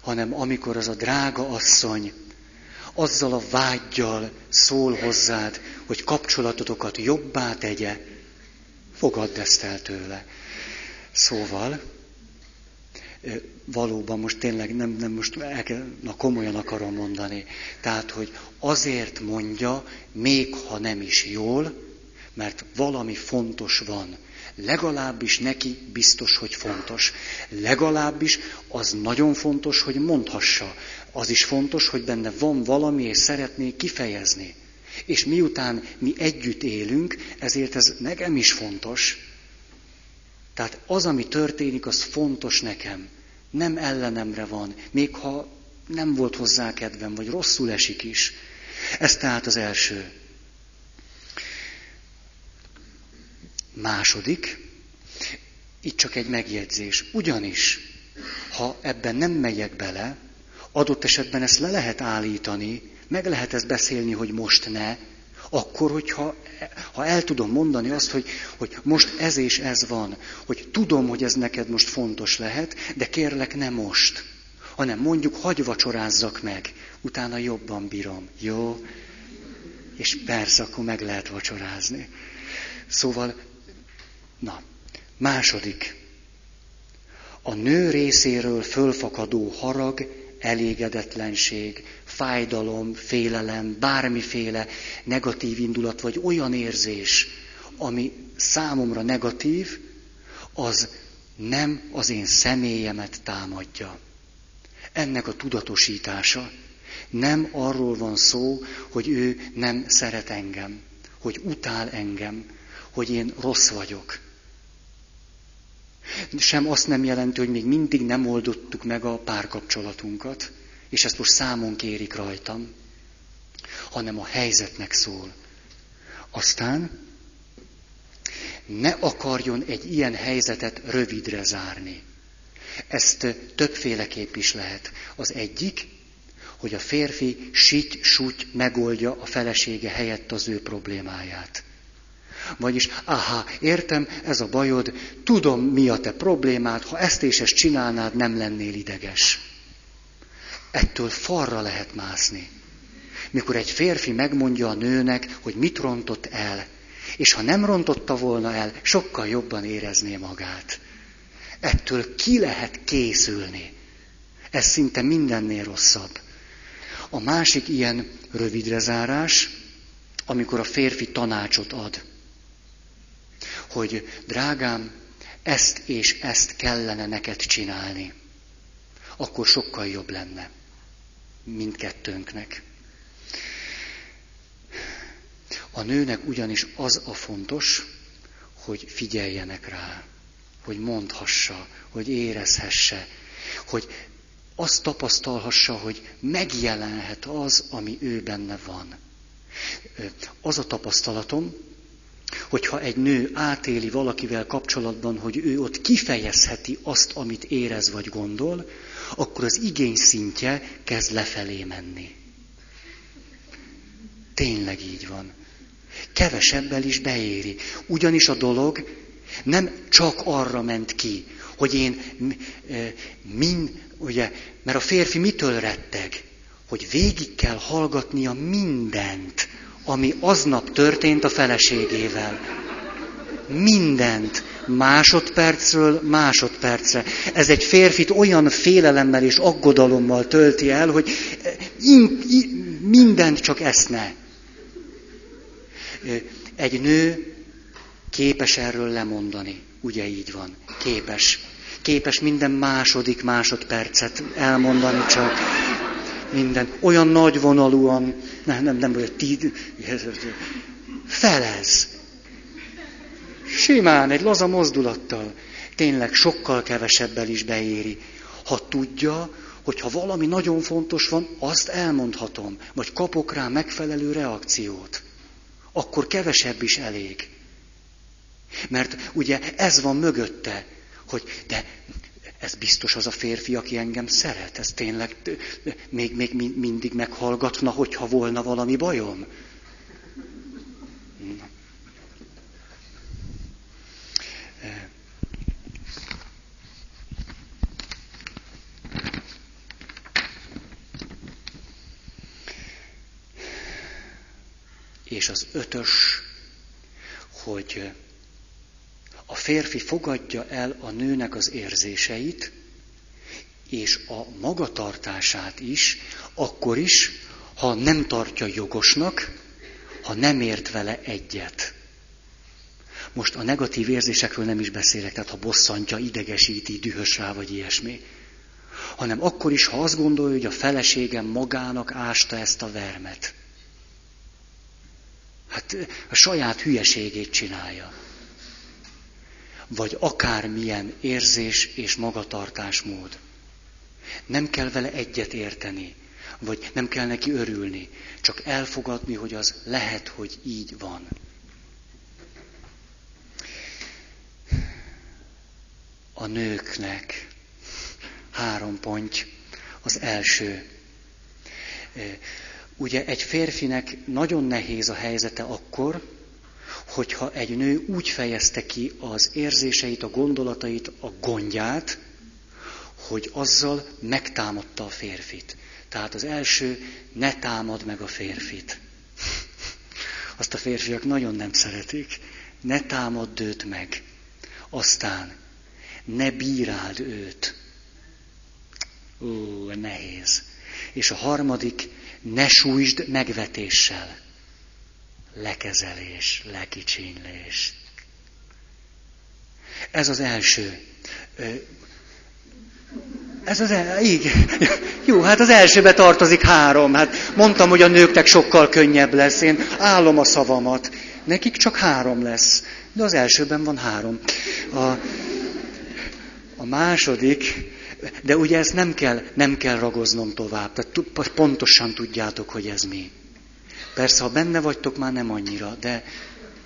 hanem amikor az a drága asszony azzal a vágyjal szól hozzád, hogy kapcsolatotokat jobbá tegye, fogadd ezt el tőle. Szóval, valóban most tényleg nem, nem most na komolyan akarom mondani. Tehát, hogy azért mondja, még ha nem is jól, mert valami fontos van. Legalábbis neki biztos, hogy fontos. Legalábbis az nagyon fontos, hogy mondhassa. Az is fontos, hogy benne van valami, és szeretné kifejezni. És miután mi együtt élünk, ezért ez nekem is fontos. Tehát az, ami történik, az fontos nekem. Nem ellenemre van, még ha nem volt hozzá kedvem, vagy rosszul esik is. Ez tehát az első. Második, itt csak egy megjegyzés. Ugyanis, ha ebben nem megyek bele, adott esetben ezt le lehet állítani, meg lehet ezt beszélni, hogy most ne, akkor, hogyha ha el tudom mondani azt, hogy, hogy most ez és ez van, hogy tudom, hogy ez neked most fontos lehet, de kérlek ne most, hanem mondjuk hagy vacsorázzak meg, utána jobban bírom. Jó? És persze, akkor meg lehet vacsorázni. Szóval, na, második. A nő részéről fölfakadó harag, elégedetlenség, fájdalom, félelem, bármiféle negatív indulat, vagy olyan érzés, ami számomra negatív, az nem az én személyemet támadja. Ennek a tudatosítása. Nem arról van szó, hogy ő nem szeret engem, hogy utál engem, hogy én rossz vagyok. Sem azt nem jelenti, hogy még mindig nem oldottuk meg a párkapcsolatunkat és ezt most számon kérik rajtam, hanem a helyzetnek szól. Aztán ne akarjon egy ilyen helyzetet rövidre zárni. Ezt többféleképp is lehet. Az egyik, hogy a férfi sit suty megoldja a felesége helyett az ő problémáját. Vagyis, aha, értem, ez a bajod, tudom, mi a te problémád, ha ezt és ezt csinálnád, nem lennél ideges ettől falra lehet mászni. Mikor egy férfi megmondja a nőnek, hogy mit rontott el, és ha nem rontotta volna el, sokkal jobban érezné magát. Ettől ki lehet készülni. Ez szinte mindennél rosszabb. A másik ilyen rövidre zárás, amikor a férfi tanácsot ad. Hogy drágám, ezt és ezt kellene neked csinálni. Akkor sokkal jobb lenne mindkettőnknek. A nőnek ugyanis az a fontos, hogy figyeljenek rá, hogy mondhassa, hogy érezhesse, hogy azt tapasztalhassa, hogy megjelenhet az, ami ő benne van. Az a tapasztalatom, hogyha egy nő átéli valakivel kapcsolatban, hogy ő ott kifejezheti azt, amit érez vagy gondol, akkor az igény szintje kezd lefelé menni. Tényleg így van. Kevesebbel is beéri. Ugyanis a dolog nem csak arra ment ki, hogy én min, ugye, mert a férfi mitől retteg? Hogy végig kell hallgatnia mindent, ami aznap történt a feleségével. Mindent másodpercről másodpercre. Ez egy férfit olyan félelemmel és aggodalommal tölti el, hogy in, in, mindent csak eszne. Egy nő képes erről lemondani. Ugye így van. Képes. Képes minden második másodpercet elmondani csak. Minden. Olyan nagyvonalúan, nem, nem, nem, hogy tíd, felez. Simán, egy laza mozdulattal. Tényleg sokkal kevesebbel is beéri. Ha tudja, hogy ha valami nagyon fontos van, azt elmondhatom, vagy kapok rá megfelelő reakciót. Akkor kevesebb is elég. Mert ugye ez van mögötte, hogy de ez biztos az a férfi, aki engem szeret, ez tényleg még, még mindig meghallgatna, hogyha volna valami bajom. És az ötös, hogy a férfi fogadja el a nőnek az érzéseit, és a magatartását is, akkor is, ha nem tartja jogosnak, ha nem ért vele egyet. Most a negatív érzésekről nem is beszélek, tehát ha bosszantja, idegesíti, dühös rá, vagy ilyesmi. Hanem akkor is, ha azt gondolja, hogy a feleségem magának ásta ezt a vermet. Hát a saját hülyeségét csinálja vagy akármilyen érzés és magatartásmód. Nem kell vele egyet érteni, vagy nem kell neki örülni, csak elfogadni, hogy az lehet, hogy így van. A nőknek három pont. Az első. Ugye egy férfinek nagyon nehéz a helyzete akkor, hogyha egy nő úgy fejezte ki az érzéseit, a gondolatait, a gondját, hogy azzal megtámadta a férfit. Tehát az első, ne támad meg a férfit. Azt a férfiak nagyon nem szeretik. Ne támadd őt meg. Aztán, ne bíráld őt. Ó, nehéz. És a harmadik, ne sújtsd megvetéssel lekezelés, lekicsinylés. Ez az első. Ez az el... Igen. Jó, hát az elsőbe tartozik három. Hát mondtam, hogy a nőknek sokkal könnyebb lesz. Én állom a szavamat. Nekik csak három lesz. De az elsőben van három. A, a második, de ugye ezt nem kell, nem kell ragoznom tovább. Tehát pontosan tudjátok, hogy ez mi. Persze, ha benne vagytok, már nem annyira, de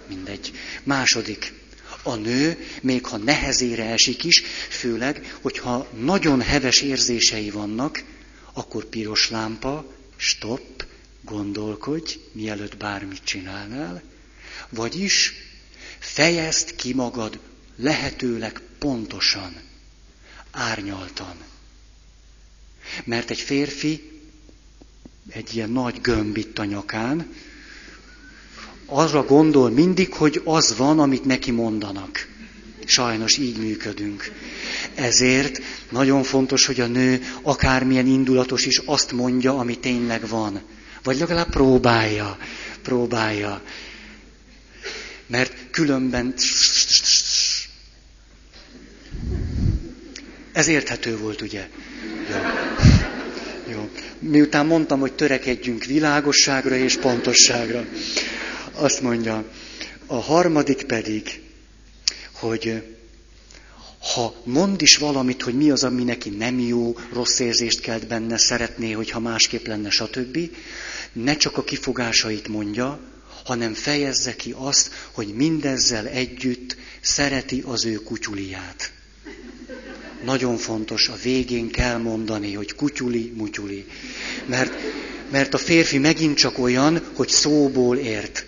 mindegy. Második. A nő, még ha nehezére esik is, főleg, hogyha nagyon heves érzései vannak, akkor piros lámpa, stop, gondolkodj, mielőtt bármit csinálnál, vagyis fejezd ki magad lehetőleg pontosan, árnyaltan. Mert egy férfi egy ilyen nagy gömb itt a nyakán, arra gondol mindig, hogy az van, amit neki mondanak. Sajnos így működünk. Ezért nagyon fontos, hogy a nő akármilyen indulatos is azt mondja, ami tényleg van. Vagy legalább próbálja. Próbálja. Mert különben... Ez érthető volt, ugye? Jó. Jó miután mondtam, hogy törekedjünk világosságra és pontosságra. Azt mondja, a harmadik pedig, hogy ha mond is valamit, hogy mi az, ami neki nem jó, rossz érzést kelt benne, szeretné, hogyha másképp lenne, stb., ne csak a kifogásait mondja, hanem fejezze ki azt, hogy mindezzel együtt szereti az ő kutyuliát. Nagyon fontos, a végén kell mondani, hogy kutyuli, mutyuli. Mert, mert a férfi megint csak olyan, hogy szóból ért.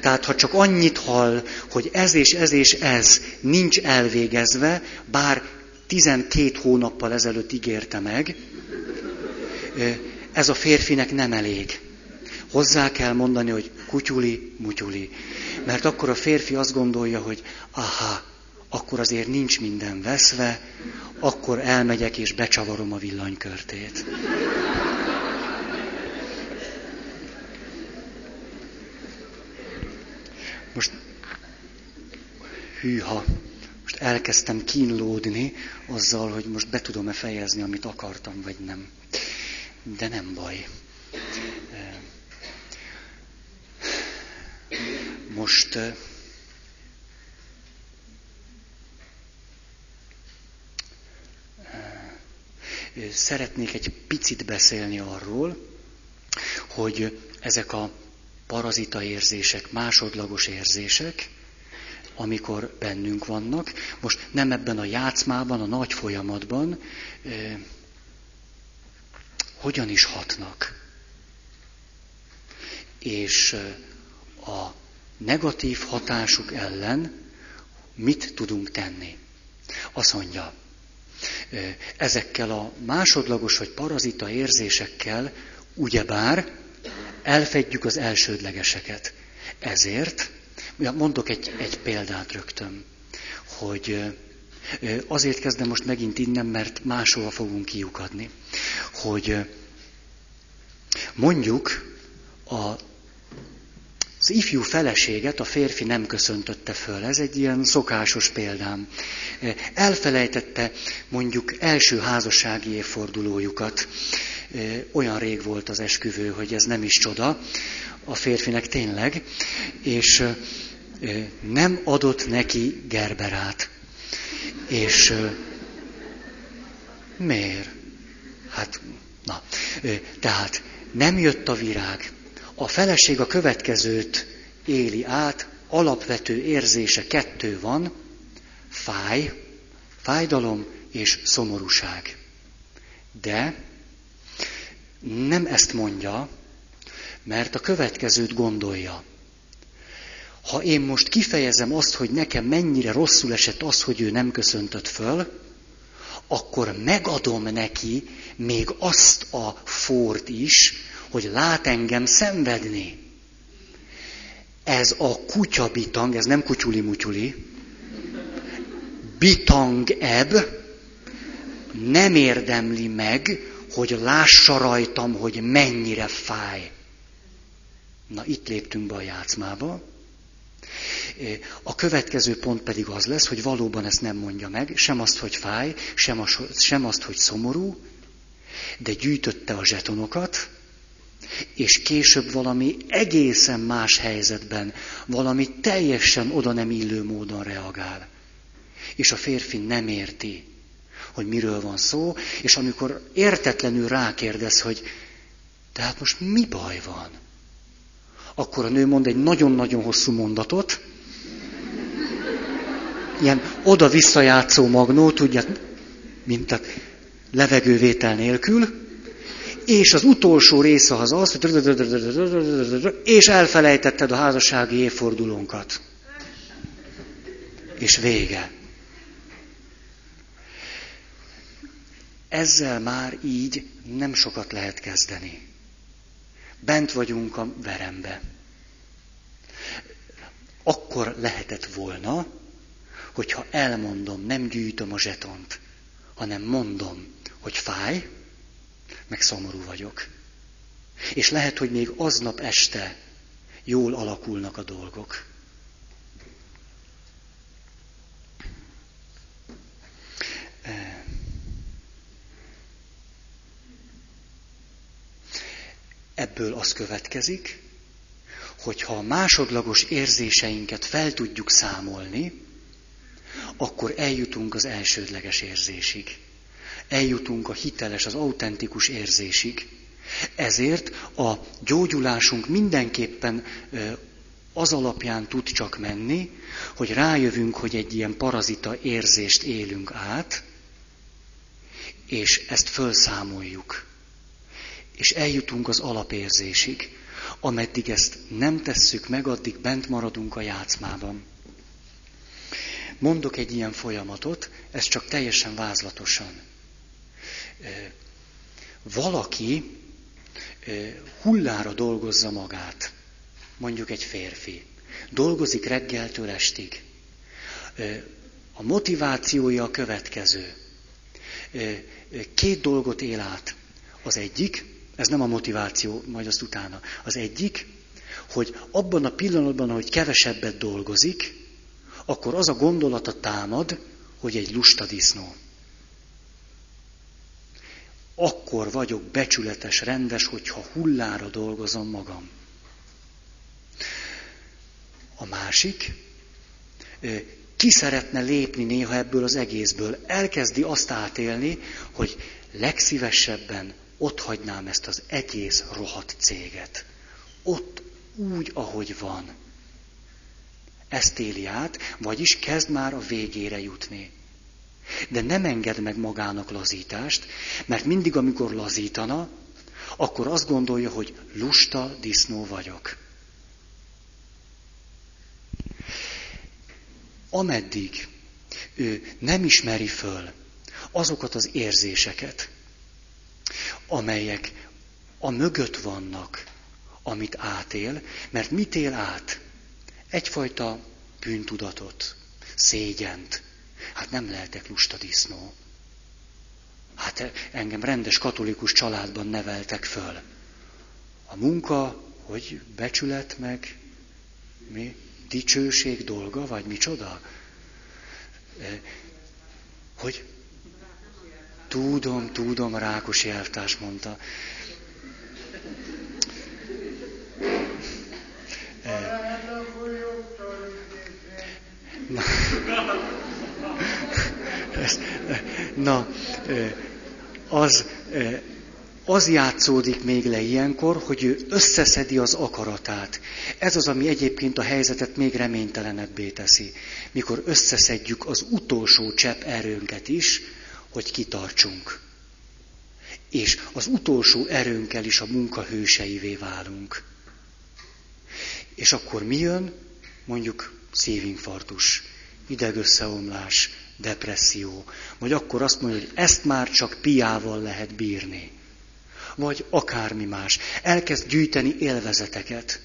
Tehát ha csak annyit hall, hogy ez és ez és ez nincs elvégezve, bár 12 hónappal ezelőtt ígérte meg, ez a férfinek nem elég. Hozzá kell mondani, hogy kutyuli, mutyuli. Mert akkor a férfi azt gondolja, hogy aha, akkor azért nincs minden veszve, akkor elmegyek és becsavarom a villanykörtét. Most hűha, most elkezdtem kínlódni azzal, hogy most be tudom-e fejezni, amit akartam, vagy nem. De nem baj. Most szeretnék egy picit beszélni arról, hogy ezek a parazita érzések, másodlagos érzések, amikor bennünk vannak, most nem ebben a játszmában, a nagy folyamatban, hogyan is hatnak. És a negatív hatásuk ellen mit tudunk tenni? Azt mondja, ezekkel a másodlagos vagy parazita érzésekkel ugyebár elfedjük az elsődlegeseket. Ezért, mondok egy, egy példát rögtön, hogy azért kezdem most megint innen, mert máshova fogunk kiukadni, hogy mondjuk a az ifjú feleséget a férfi nem köszöntötte föl. Ez egy ilyen szokásos példám. Elfelejtette mondjuk első házassági évfordulójukat. Olyan rég volt az esküvő, hogy ez nem is csoda. A férfinek tényleg. És nem adott neki gerberát. És miért? Hát, na, tehát nem jött a virág. A feleség a következőt éli át, alapvető érzése kettő van, fáj, fájdalom és szomorúság. De nem ezt mondja, mert a következőt gondolja. Ha én most kifejezem azt, hogy nekem mennyire rosszul esett az, hogy ő nem köszöntött föl, akkor megadom neki még azt a fort is, hogy lát engem szenvedni. Ez a kutya bitang, ez nem kutyuli-mutyuli, bitang eb nem érdemli meg, hogy lássa rajtam, hogy mennyire fáj. Na, itt léptünk be a játszmába. A következő pont pedig az lesz, hogy valóban ezt nem mondja meg, sem azt, hogy fáj, sem azt, sem azt hogy szomorú, de gyűjtötte a zsetonokat, és később valami egészen más helyzetben, valami teljesen oda nem illő módon reagál. És a férfi nem érti, hogy miről van szó, és amikor értetlenül rákérdez, hogy tehát most mi baj van? Akkor a nő mond egy nagyon-nagyon hosszú mondatot, ilyen oda-visszajátszó magnó, tudja, mint a levegővétel nélkül, és az utolsó része az az, hogy és elfelejtetted a házassági évfordulónkat. És vége. Ezzel már így nem sokat lehet kezdeni. Bent vagyunk a verembe. Akkor lehetett volna, hogyha elmondom, nem gyűjtöm a zsetont, hanem mondom, hogy fáj, meg szomorú vagyok. És lehet, hogy még aznap este jól alakulnak a dolgok. Ebből az következik, hogy ha a másodlagos érzéseinket fel tudjuk számolni, akkor eljutunk az elsődleges érzésig eljutunk a hiteles, az autentikus érzésig. Ezért a gyógyulásunk mindenképpen az alapján tud csak menni, hogy rájövünk, hogy egy ilyen parazita érzést élünk át, és ezt felszámoljuk. És eljutunk az alapérzésig. Ameddig ezt nem tesszük meg, addig bent maradunk a játszmában. Mondok egy ilyen folyamatot, ez csak teljesen vázlatosan valaki hullára dolgozza magát, mondjuk egy férfi, dolgozik reggeltől estig, a motivációja a következő. Két dolgot él át. Az egyik, ez nem a motiváció, majd azt utána. Az egyik, hogy abban a pillanatban, hogy kevesebbet dolgozik, akkor az a gondolata támad, hogy egy lusta disznó. Akkor vagyok becsületes, rendes, hogyha hullára dolgozom magam. A másik, ki szeretne lépni néha ebből az egészből. Elkezdi azt átélni, hogy legszívesebben ott hagynám ezt az egész rohadt céget. Ott úgy, ahogy van. Ezt éli át, vagyis kezd már a végére jutni. De nem enged meg magának lazítást, mert mindig, amikor lazítana, akkor azt gondolja, hogy lusta disznó vagyok. Ameddig ő nem ismeri föl azokat az érzéseket, amelyek a mögött vannak, amit átél, mert mit él át? Egyfajta bűntudatot, szégyent. Hát nem lehetek lusta disznó. Hát engem rendes katolikus családban neveltek föl. A munka, hogy becsület meg, mi? Dicsőség dolga, vagy micsoda? E, hogy? Tudom, tudom, Rákos elvtárs mondta. Na, na az, az játszódik még le ilyenkor, hogy ő összeszedi az akaratát. Ez az, ami egyébként a helyzetet még reménytelenebbé teszi. Mikor összeszedjük az utolsó csepp erőnket is, hogy kitartsunk. És az utolsó erőnkkel is a munka hőseivé válunk. És akkor mi jön? Mondjuk szívinfarktus, idegösszeomlás, depresszió. Vagy akkor azt mondja, hogy ezt már csak piával lehet bírni. Vagy akármi más. Elkezd gyűjteni élvezeteket.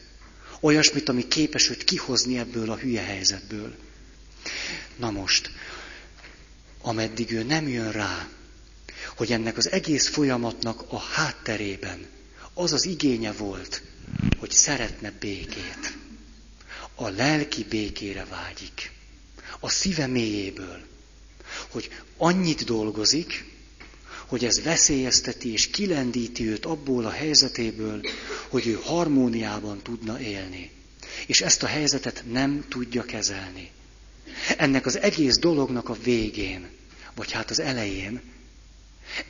Olyasmit, ami képes őt kihozni ebből a hülye helyzetből. Na most, ameddig ő nem jön rá, hogy ennek az egész folyamatnak a hátterében az az igénye volt, hogy szeretne békét. A lelki békére vágyik. A szíve mélyéből. Hogy annyit dolgozik, hogy ez veszélyezteti és kilendíti őt abból a helyzetéből, hogy ő harmóniában tudna élni. És ezt a helyzetet nem tudja kezelni. Ennek az egész dolognak a végén, vagy hát az elején,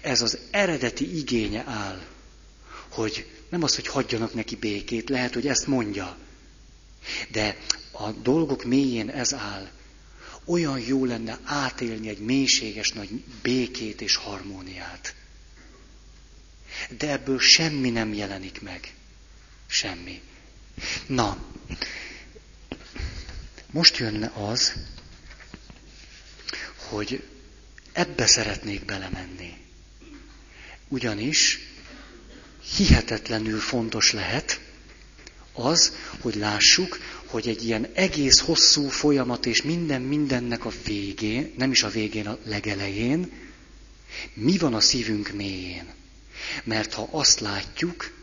ez az eredeti igénye áll, hogy nem az, hogy hagyjanak neki békét, lehet, hogy ezt mondja. De a dolgok mélyén ez áll. Olyan jó lenne átélni egy mélységes nagy békét és harmóniát. De ebből semmi nem jelenik meg. Semmi. Na, most jönne az, hogy ebbe szeretnék belemenni. Ugyanis hihetetlenül fontos lehet az, hogy lássuk, hogy egy ilyen egész hosszú folyamat és minden mindennek a végén, nem is a végén, a legelején, mi van a szívünk mélyén. Mert ha azt látjuk,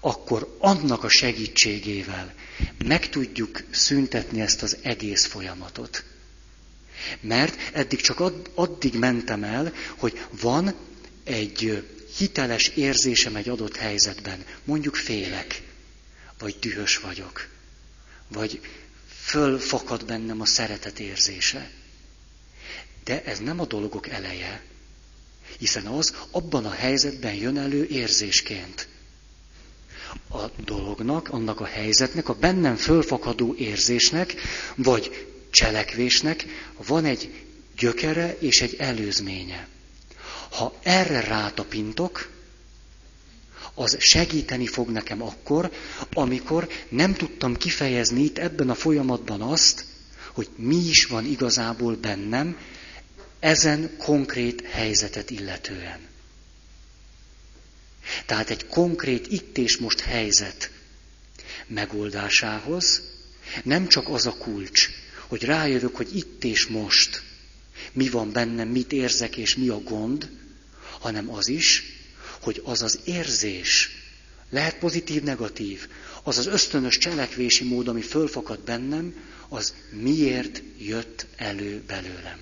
akkor annak a segítségével meg tudjuk szüntetni ezt az egész folyamatot. Mert eddig csak addig mentem el, hogy van egy hiteles érzésem egy adott helyzetben. Mondjuk félek, vagy dühös vagyok, vagy fölfakad bennem a szeretet érzése. De ez nem a dolgok eleje, hiszen az abban a helyzetben jön elő érzésként. A dolognak, annak a helyzetnek, a bennem fölfakadó érzésnek, vagy cselekvésnek van egy gyökere és egy előzménye. Ha erre rátapintok, az segíteni fog nekem akkor, amikor nem tudtam kifejezni itt ebben a folyamatban azt, hogy mi is van igazából bennem ezen konkrét helyzetet illetően. Tehát egy konkrét itt és most helyzet megoldásához nem csak az a kulcs, hogy rájövök, hogy itt és most mi van bennem, mit érzek és mi a gond, hanem az is, hogy az az érzés, lehet pozitív, negatív, az az ösztönös cselekvési mód, ami fölfakad bennem, az miért jött elő belőlem.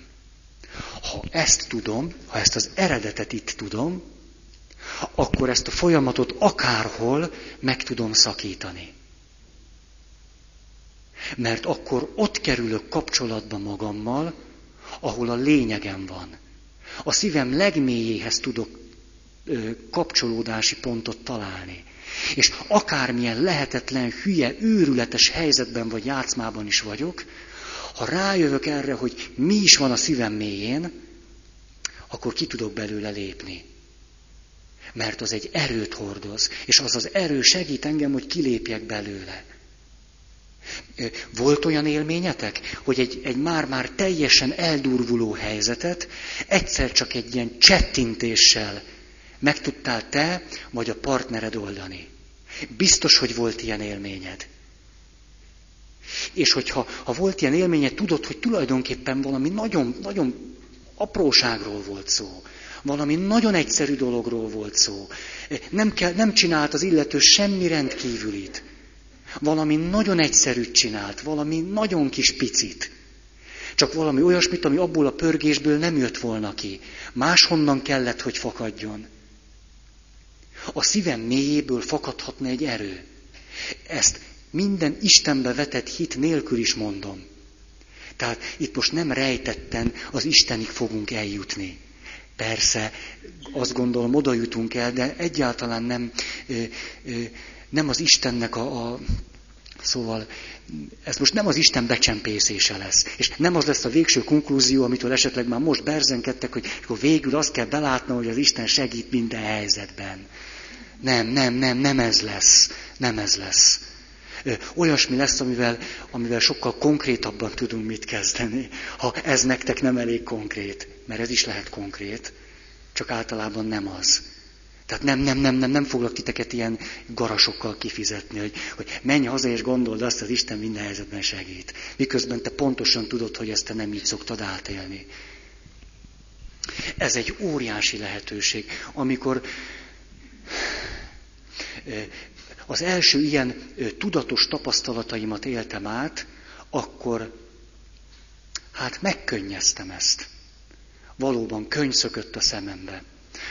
Ha ezt tudom, ha ezt az eredetet itt tudom, akkor ezt a folyamatot akárhol meg tudom szakítani. Mert akkor ott kerülök kapcsolatba magammal, ahol a lényegem van. A szívem legmélyéhez tudok kapcsolódási pontot találni. És akármilyen lehetetlen, hülye, őrületes helyzetben vagy játszmában is vagyok, ha rájövök erre, hogy mi is van a szívem mélyén, akkor ki tudok belőle lépni. Mert az egy erőt hordoz, és az az erő segít engem, hogy kilépjek belőle. Volt olyan élményetek, hogy egy, egy már-már teljesen eldurvuló helyzetet egyszer csak egy ilyen csettintéssel meg tudtál te, vagy a partnered oldani. Biztos, hogy volt ilyen élményed. És hogyha ha volt ilyen élményed, tudod, hogy tulajdonképpen valami nagyon, nagyon apróságról volt szó. Valami nagyon egyszerű dologról volt szó. Nem, kell, nem csinált az illető semmi rendkívülit. Valami nagyon egyszerűt csinált, valami nagyon kis picit. Csak valami olyasmit, ami abból a pörgésből nem jött volna ki. Máshonnan kellett, hogy fakadjon. A szívem mélyéből fakadhatna egy erő. Ezt minden Istenbe vetett hit nélkül is mondom. Tehát itt most nem rejtetten az Istenig fogunk eljutni. Persze, azt gondolom, oda jutunk el, de egyáltalán nem, nem az Istennek a, a Szóval ez most nem az Isten becsempészése lesz. És nem az lesz a végső konklúzió, amitől esetleg már most berzenkedtek, hogy akkor végül azt kell belátnom, hogy az Isten segít minden helyzetben. Nem, nem, nem, nem ez lesz. Nem ez lesz. Olyasmi lesz, amivel, amivel sokkal konkrétabban tudunk mit kezdeni, ha ez nektek nem elég konkrét, mert ez is lehet konkrét, csak általában nem az. Tehát nem, nem, nem, nem, nem foglak titeket ilyen garasokkal kifizetni, hogy, hogy menj haza és gondold azt, az Isten minden helyzetben segít. Miközben te pontosan tudod, hogy ezt te nem így szoktad átélni. Ez egy óriási lehetőség, amikor az első ilyen tudatos tapasztalataimat éltem át, akkor hát megkönnyeztem ezt. Valóban könyv szökött a szemembe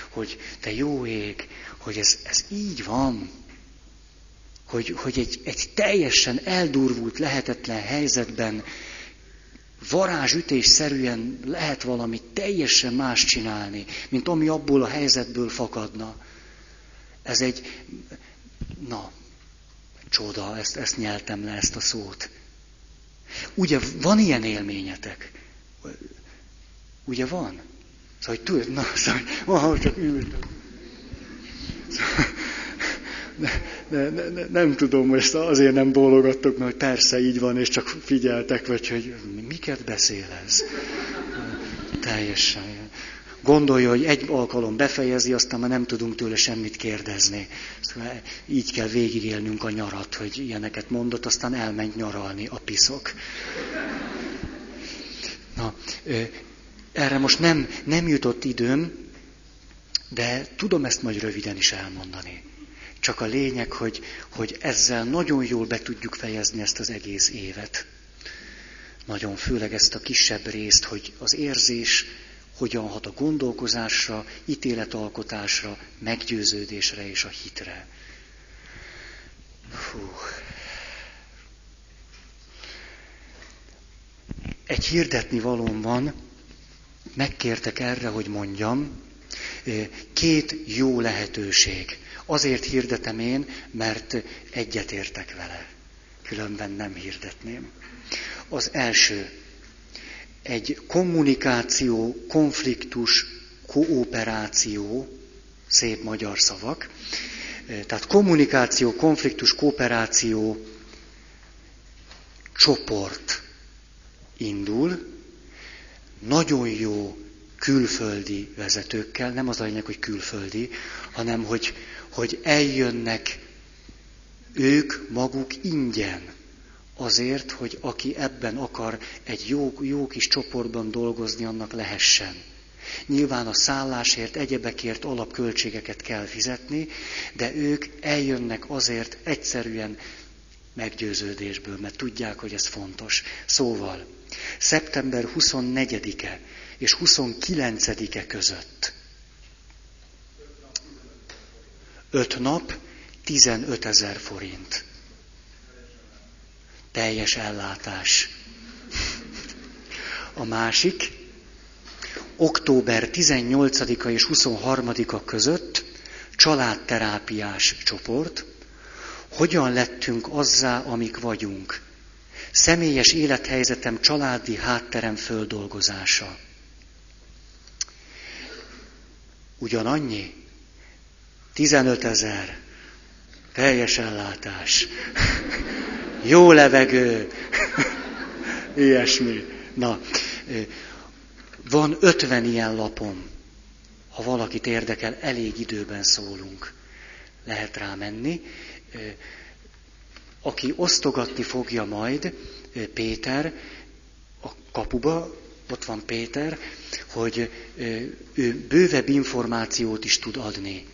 hogy te jó ég, hogy ez, ez így van, hogy, hogy egy, egy teljesen eldurvult, lehetetlen helyzetben varázsütésszerűen lehet valami teljesen más csinálni, mint ami abból a helyzetből fakadna. Ez egy, na, csoda, ezt, ezt nyeltem le, ezt a szót. Ugye van ilyen élményetek? Ugye van? Szóval, hogy tudod, na, szóval, ahol csak ültem. Ne, ne, ne, nem tudom, ezt azért nem bólogattok, mert persze így van, és csak figyeltek, vagy hogy miket beszél ez. Teljesen. Gondolja, hogy egy alkalom befejezi, aztán már nem tudunk tőle semmit kérdezni. Szóval így kell végigélnünk a nyarat, hogy ilyeneket mondott, aztán elment nyaralni a piszok. Na, erre most nem, nem jutott időm, de tudom ezt majd röviden is elmondani. Csak a lényeg, hogy, hogy ezzel nagyon jól be tudjuk fejezni ezt az egész évet. Nagyon főleg ezt a kisebb részt, hogy az érzés hogyan hat a gondolkozásra, ítéletalkotásra, meggyőződésre és a hitre. Fú. Egy hirdetni valóm van, megkértek erre, hogy mondjam, két jó lehetőség. Azért hirdetem én, mert egyetértek vele. Különben nem hirdetném. Az első, egy kommunikáció, konfliktus, kooperáció, szép magyar szavak. Tehát kommunikáció, konfliktus, kooperáció csoport indul, nagyon jó külföldi vezetőkkel, nem az a lényeg, hogy külföldi, hanem hogy, hogy eljönnek ők maguk ingyen. Azért, hogy aki ebben akar egy jó, jó kis csoportban dolgozni, annak lehessen. Nyilván a szállásért, egyebekért alapköltségeket kell fizetni, de ők eljönnek azért egyszerűen meggyőződésből, mert tudják, hogy ez fontos. Szóval, szeptember 24-e és 29-e között. Öt nap, 15 ezer forint. Teljes ellátás. A másik, október 18-a és 23-a között családterápiás csoport, hogyan lettünk azzá, amik vagyunk. Személyes élethelyzetem, családi hátterem földolgozása. Ugyanannyi? 15 ezer. Teljes ellátás. Jó levegő. Ilyesmi. Na, van 50 ilyen lapom. Ha valakit érdekel, elég időben szólunk. Lehet rá menni. Aki osztogatni fogja majd, Péter, a kapuba, ott van Péter, hogy ő bővebb információt is tud adni,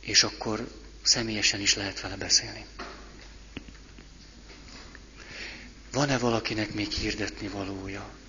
és akkor személyesen is lehet vele beszélni. Van-e valakinek még hirdetni valója?